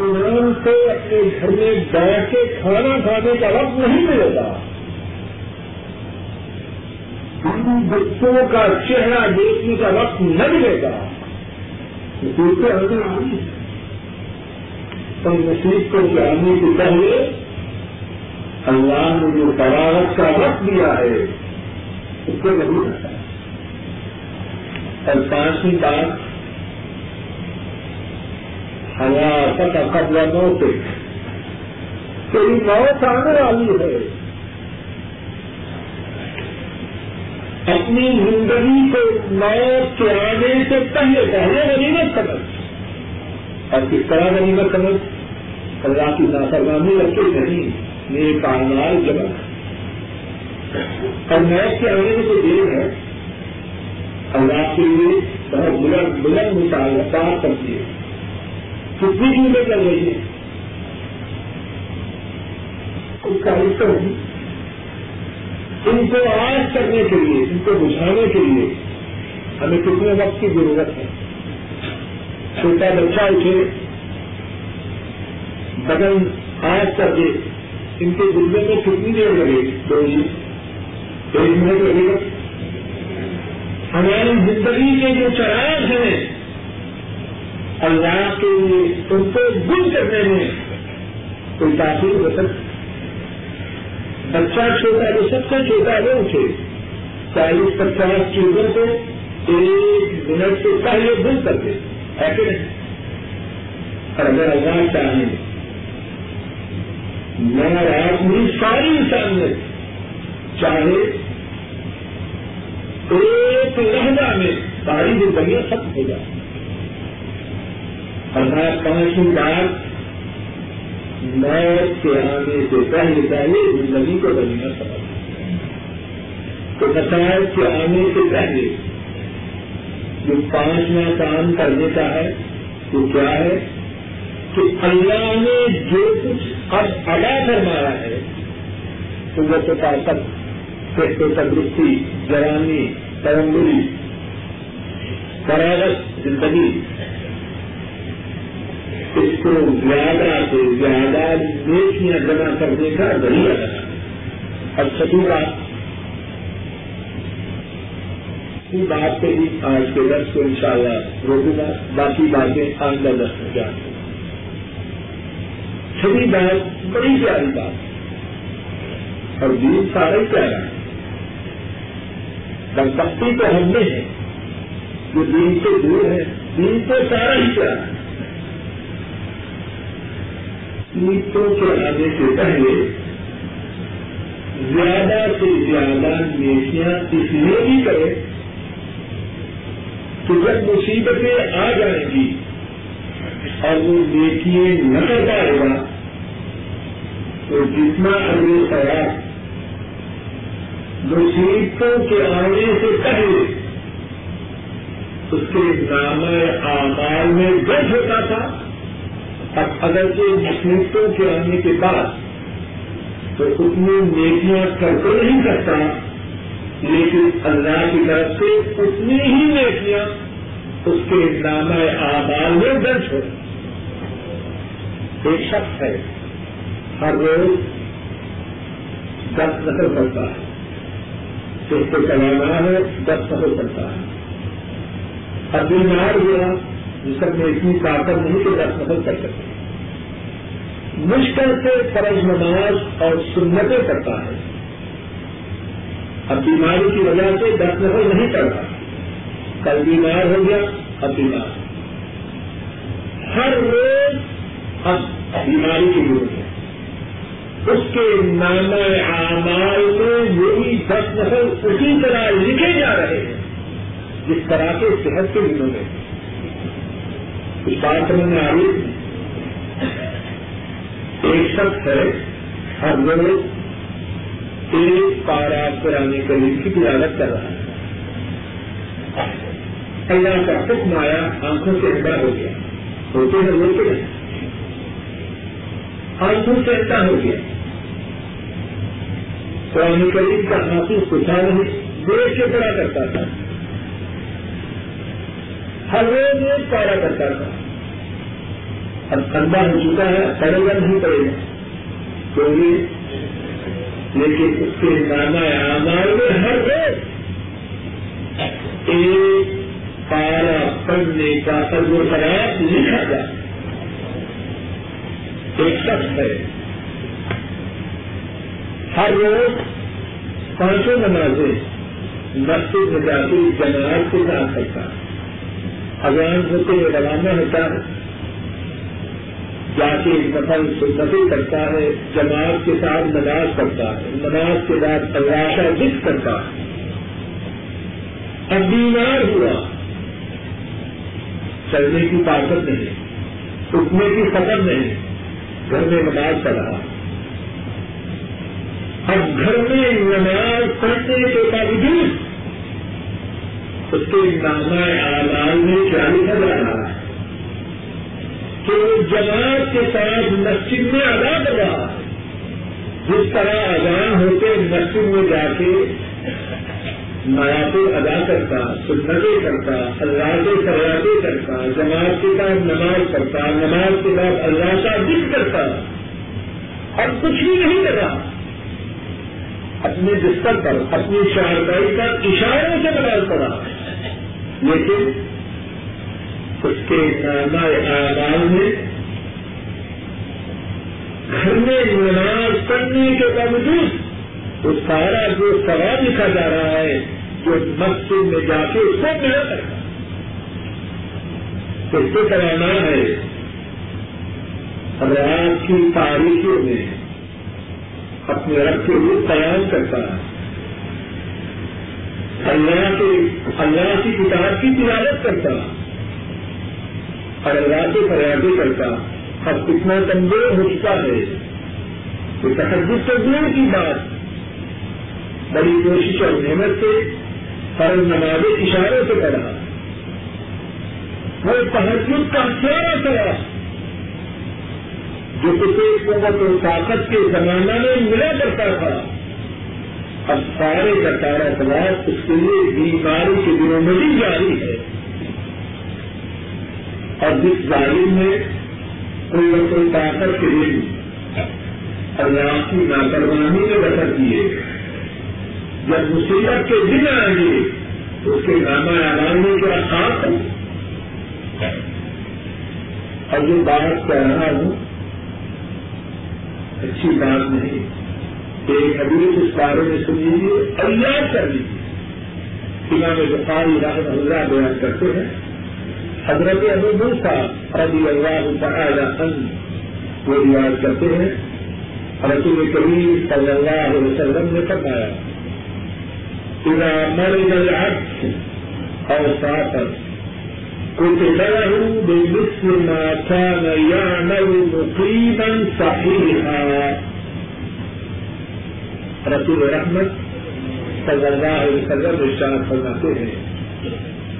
Speaker 1: ایمان سے اپنے گھر میں بیٹھ کے کھانا کھانے کا وقت نہیں ملے گا۔ بچوں کا چہرہ دیکھنے کا وقت نہ ملے گا۔ دوسرے اندر آئی۔ تو نصیب کو جاننے کے پہلے اللہ نے جو تراغت کا وقت دیا ہے، اس کو نہیں رہتا اور پانچویں بات حیاست قبل موت تیری موت آنے والی ہے۔ اپنی زندگی کو موت کے آنے سے پہلے پہلے غنیمت سمجھ۔ اور کس طرح غنیمت سمجھ؟ اللہ کی نافرمانی رکھے نہیں، نیک کارنال جمع۔ اور موت کے آنے میں جو دیر ہے، اللہ کے لیے بہت بلند بلند مثال بات کرتی ہے۔ کتنی چیزیں کر رہی ہے۔ اس کا حصہ ان کو آج کرنے کے لیے، ان کو بجھانے کے لیے ہمیں کتنے وقت کی ضرورت ہے۔ چھوٹا بچہ اٹھے، بدن آج کر دے۔ ان کے گردے میں کتنی دیر لگے؟ دو جی ایک منٹ لگے گا۔ ہماری زندگی کے جو چراغ ہیں اللہ کے لیے ان کو گل کرنے میں کوئی تاثیر ہو سکتی بچہ چھوٹا جو سب سے چھوٹا وہ اٹھے چالیس پچاس چیزوں کو ایک منٹ سے پہلے بند کر دے۔ ایسے اور اگر اللہ چاہیں میں آدمی ساری انسانیت چاہے، ایک لہجہ میں ساری زندگیاں ختم ہو جائیں۔ ہمارا پانچویں بات موت کے آنے سے پہلے پہلے زندگی کو بننا سمجھ تو مسائل کے آنے سے پہلے جو پانچواں کام کرنے کا ہے، وہ کیا ہے؟ کہ اللہ نے جو کچھ اب ادا فرمایا ہے تو وہ تو طاقت صحت و تندرستی، جوانی ترنگری فراغت، زندگی اس کو زیادہ سے زیادہ نیکیاں جمع کرنے کا ذریعہ بنا۔ اب سبھی بات۔ بات پہ بھی آج کے درس کو انشاءاللہ شاء روکوں گا۔ باقی باتیں آئندہ درس میں جان چھوٹی بات بڑی پیاری بات اور دین سارا ہی پیارا ہے دمپتی تو ہم نے ہے۔ جو دین سے دور ہے، دین تو سارا ہی پیارا ہے۔ نیتوں کے آنے سے پہلے زیادہ سے زیادہ نیکیاں اس لیے بھی کرے تو جب مصیبتیں آ جائیں گی اور وہ نیکیے نہ کر پائے گا، تو جتنا اگلے خیال مصیبتوں کے آنے سے پہلے اس کے نام آمال میں درج ہوتا تھا۔ اب اگر کے مصیبتوں کے آنے کے بعد تو اتنی نیکیاں کر تو نہیں سکتا لیکن اللہ کی طرف سے اتنی ہی نیکیاں اس کے نام آباد میں درج ہو ایک شخص ہے، ہر روز دس نقل کرتا ہے۔ اس کو چلانا ہے، دس نقل کرتا ہے۔ اب بیمار ہوا جس میں اتنی طاقت نہیں کہ دس نقل کر سکتے مشکل سے فرض نماز اور سنتیں کرتا ہے۔ اب بیماری کی وجہ سے دس نفر نہیں کرتا۔ کل بیمار ہو گیا، اب بیمار۔ ہر روز اب بیماری کی ضرورت ہے۔ اس کے نام اعمال میں یہی دس نفر اسی طرح لکھے جا رہے ہیں، جس طرح کے صحت کے دنوں میں۔ اس بات سمجھ میں آئی۔ ایک شخص ہے، ہر روز ایک پارا پرانے قریب کی تلاوت کر رہا ہے۔ اللہ کا حکم آیا، آنکھوں سے اندر ہو گیا۔ ہوتے ہیں وہ کے آنکھوں سے اندر ہو گیا۔ قرآن کریم کا حافظ کچھ نہیں دیش کے پڑا کرتا تھا۔ ہر روز ایک پارا کرتا تھا۔ اب اندھا ہو چکا ہے پڑے گا نہیں پڑے گا۔ کیونکہ لیکن اس کے نانا آمار میں ہر روز ایک پارا پڑھنے کا و شراب لکھا جائے ایک شخص ہے۔ ہر روز پانچوں نمازیں مسجد میں جا کے کے ساتھ کرتا ہے اذان ہوتے، روانہ ہوتا۔ ہے جا کے نفل سنتیں کرتا ہے، جماعت کے ساتھ نماز پڑھتا ہے۔ نماز کے بعد اللہ کا ذکر کرتا ہے۔ اب بیمار ہوا۔ چلنے کی طاقت نہیں، اٹھنے کی خبر نہیں، گھر میں نماز پڑھا۔ اب گھر میں نماز پڑھنے کے باوجود اس کے نامہ آلال میں کیا لکھا جا رہا ہے کہ وہ جماعت کے ساتھ مسجد میں ادا کر رہا ہے جس طرح اذان ہوتے مسجد میں جا کے نیا ادا کرتا، سنتیں کرتا اللہ کے فریادیں کرتا، جماعت کے ساتھ نماز پڑھتا، نماز کے بعد اللہ کا دکھ کرتا، اور کچھ بھی نہیں کر رہا اپنے بستر پر، اپنی شاہدائی پر اشاروں سے نماز پڑا لیکن اس کے آباد میں گھر میں نماز پڑھنے کے باوجود وہ سارا جو سوال لکھا جا رہا ہے، جو مسجد میں جا کے اس کو ملا کرتا تو اس کو کرانا ہے رات کی تاریخوں میں اپنے رب کے لیے قیام کرتا ہے۔ اللہ کے، اللہ کی کتاب کی تجارت کرتا ہے۔ اور اللہ سے فریادیں کرتا اب کتنا کمزور ہو چکا ہے۔ کہ تحجد تو دور کی بات۔ بڑی کوشش اور محنت سے فرض نماز اشاروں سے کرا وہ تحجد کا سارا کرا جو کسی قوت و طاقت کے زمانہ میں ملا کرتا تھا۔ اب سارے کا سارا سوال اس کے لیے بیماری کے دنوں میں بھی جاری ہے۔ اور جس ظالم میں کوئی نہ کوئی طاقت کے دن اللہ کی لاپرواہی میں بسر کیے، جب مصیبت کے دن آئیں گے تو اس کے نامہ آرام میں کیا خاص ہے اور جو بات کہہ رہا ہوں، اچھی بات نہیں، ایک حدیث اس بارے میں سن لیجیے اور یاد کر لیجیے امام بخاری رحمۃ اللہ بیان کرتے ہیں حضرت ابو موسا رضی اللہ تعالی عنہ وہ یاد کرتے ہیں۔ رسول کریم صلی اللہ علیہ وسلم نے فرمایا، اذا مرض العبد او سافر كتب له بمثل ما كان يعمل مقيما صحيحا. رسول رحمت صلی اللہ علیہ وسلم ارشاد فرماتے ہیں۔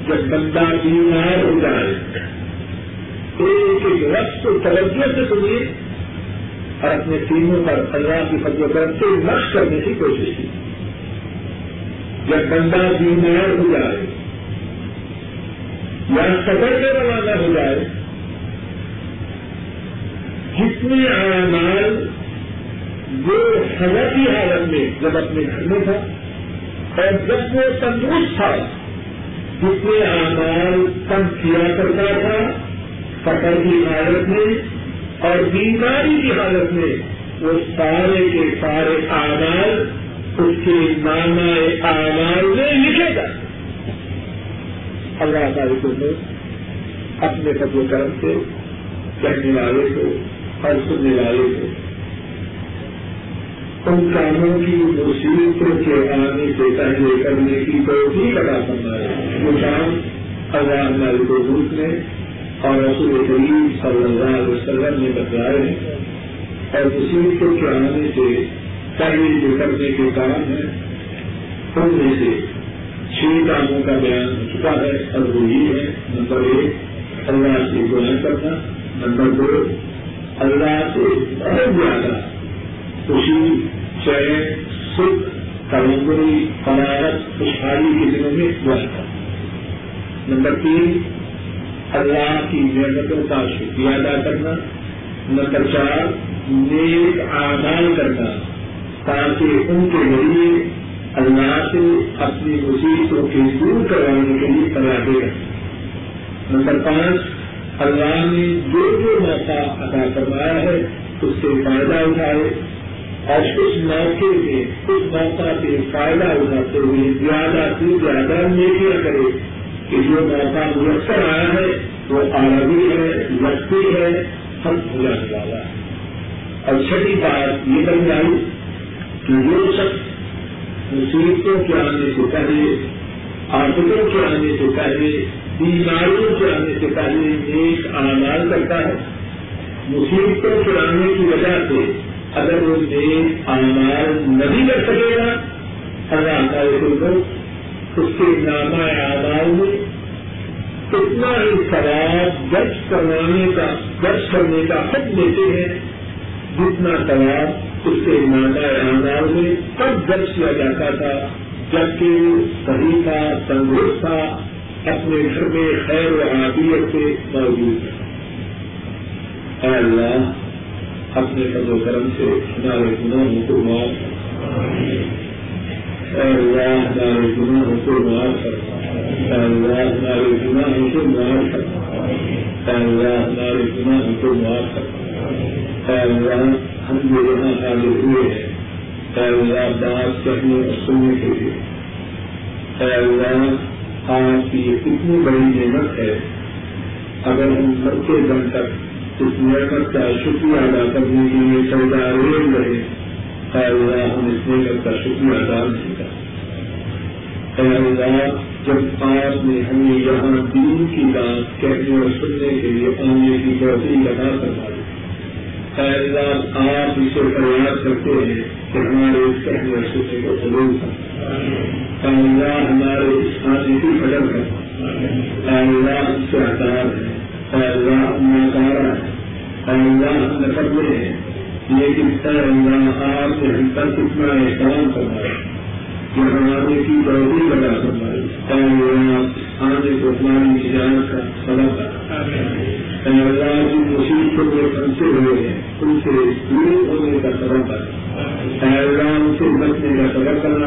Speaker 1: جب بندہ بیمار ہو جائے ایک ایک رقص کو توجہ سے سنیے اور اپنے سینوں پر اللہ کی فضل کرم سے نقش کرنے کی کوشش کی۔ جب بندہ بیمار ہو جائے، یا سفر میں روانہ ہو جائے، جتنے اعمال وہ سزا کی حالت میں، جب اپنے گھر میں تھا اور جب وہ تندرست تھا جتنے اعمال کم کیا کرتا تھا سفر کی حالت میں اور بیماری کی حالت میں، وہ سارے کے سارے اعمال اس کے نانا اعمال میں لکھے گا۔ اللہ تعالی کو اپنے فضل کرم سے، کہنے والے کو اور سننے والے کو ان کاموں کی مصیبتوں کے آنے سے پہلے کرنے کی توفیق ادا کرنا ہے وہ کام اللہ ہمارے کو روپ میں اور رسول کریم صلی اللہ علیہ وسلم نے بتلائے ہیں۔ اور مصیبتوں کے آنے سے پہلے جو کرنے کے کام ہیں۔ ان میں سے چھ کاموں کا بیان ہو چکا ہے اور وہ یہ ہے۔ نمبر ایک، اللہ سے گنا کرنا۔ نمبر دو، اللہ سے بہت زیادہ خوشی چین سکھ تلنگری فراغت خوشحالی کے دنوں میں دعا نمبر تین، اللہ کی نعمتوں کا شکریہ ادا کرنا۔ نمبر چار، نیک آدان کرنا۔ تاکہ ان کے ذریعے اللہ سے اپنی مصیبتوں کے دور کروانے کے لیے تلاش رکھنا نمبر پانچ، اللہ نے جو جو موقع ادا کروایا ہے، اس سے فائدہ اٹھائے۔ اور اس موقع میں اس موقع سے فائدہ اٹھاتے ہوئے، زیادہ سے زیادہ نیکیاں کرے۔ کہ جو موقع میسر آیا ہے، وہ عربی ہے لگتی ہے، ہم ہو جانے والا ہے۔ اور چھٹی بات یہ بن جائی کہ جو شخص مصیبتوں کے آنے سے پہلے، آفتوں کے آنے سے پہلے، بیماریوں کے آنے سے پہلے نیک آمال کرتا ہے، مصیبتوں کے آنے کی وجہ سے اگر وہ نیک آمال نہیں کر سکے گا، اللہ تعالی اس کے نامہ آمال میں اتنا ہی ثواب درج کروانے کا، درج کرنے کا حق دیتے ہیں جتنا ثواب اس کے نادا انداز میں تب درج کیا جاتا تھا، جبکہ صحیح تھا، تندرست تھا، اپنے گھر میں خیر و عادیت سے موجود تھا اے اللہ اپنے فضل و کرم سے ہمارے گناہوں کو اے اللہ ہمارے گناہوں کو معاف اللہ ہمارے گناہوں کو اے اللہ ہمارے گناہوں کو اے اللہ ہم جو یہاں حاضر ہوئے ہیں اے اللہ بات کرنے اور سننے کے لیے اے اللہ آپ کی یہ کتنی بڑی نعمت ہے، اگر ہم مرتے دن تک اس نعمت کا شکریہ ادا کرنے کے لیے چلتا ریل رہے اللہ ہم اس نعمت کا شکریہ ادا نہیں کر اے اللہ، جب آپ نے ہمیں یہاں دین کی بات کہنے اور سننے کے لیے آنے کی توفیق ادا کروا دی اللہ، آپ اسے پریاس کرتے ہیں کہ ہمارے اس کہنے اور سننے کو قبول کر اللہ، ہمارے اس آنے کی قدر کر اللہ ہم سے آزاد ہے۔ اللہ میں ہے اللہ لیکن اے اللہ آپ نے ہم پر کتنا احترام کروایا کی بڑھتی بڑا کو ہماری کا سبب یعنی اللہ کی مصیبتوں میں پھنسے ہوئے ہیں، ان سے دور ہونے کا سبب ہے یعنی اللہ ان سے بچنے کا سبب کرنا۔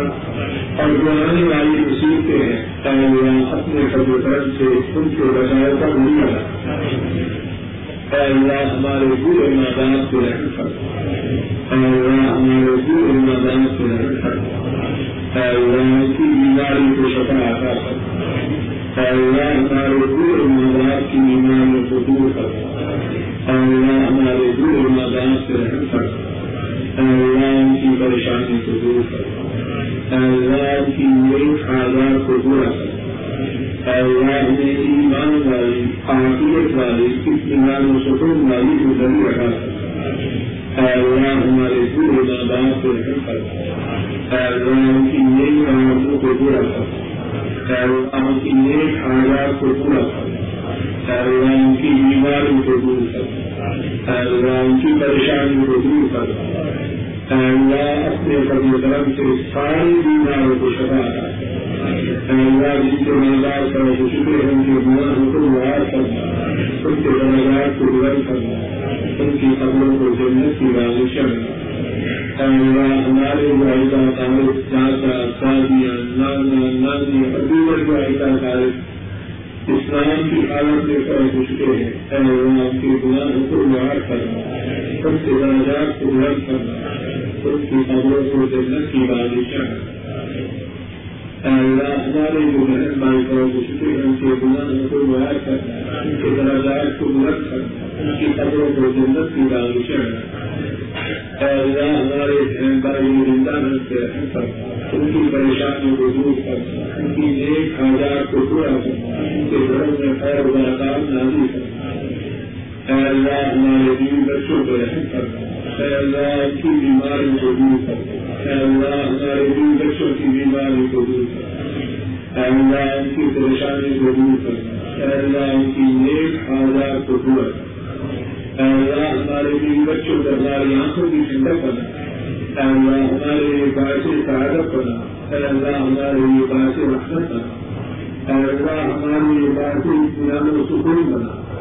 Speaker 1: اور جو آنے والی مصیبتیں ہیں یعنی اللہ اپنے قدر کرم سے ان سے بچاؤ کا نہیں لگا۔ اللہ ہمارے پورے میدان سے رہن کر۔ اللہ ہمارے پورے میدان سے رہن کر۔ اللہ کی بیماری کو شفا آتا کر۔ اللہ ہمارے پورے میدان کی بیماریوں کو دور کر اللہ ہمارے پورے میدان سے رہن کر اللہ ان کی پریشانی کو دور کر اے اللہ کی نیک آزاد کو پورا کر اللہ نے ایمان والی آفیت والی اس ایمان و سکون والی کو ضرور رکھا اللہ ہمارے پورے ماں باپ کو رحم کر اللہ ان کی نئی آمدوں کو پورا کر ساری بیماروں کو شفا اللہ جن کے مزار کا شکر ہے ان کے گناہ کو معاف کرنا ان کے درجات کو بلند کرنا ان کی خبروں کو جنت کی بازش کرنا اللہ ہمارے معاہدہ طالب چاچا شادیاں نانا نانی ابھی جو عائدہ طالب اسلام کی حالت میں کر چکے ہیں۔ اللہ ان کے گناہوں کو معاف کرنا ان کے درجات کو بلند کرنا ان کی خبروں کو جنت کی بازش ہمارے جو بھائی ان کے کو ان کے دراجات کو مرد ان کی خبروں کو جنت کی ہمارے بہن بھائی زندہ سے ان کی پریشانیوں کو دور کرنا ان کی نیک حاجات کو پورا ان کے گھروں میں خیر نازی اللہ ہمارے بیوی بچوں کو رحم اللہ کی بیماریوں کو دور کرنا ہماری آنکھوں کی ٹھنڈک بنا اے اللہ ہمارے لیے باعث سعادت بنا اے اللہ ہمارے لیے باعث رحمت بنا اے اللہ ہمارے لیے باعث اطمینان و سکون بنا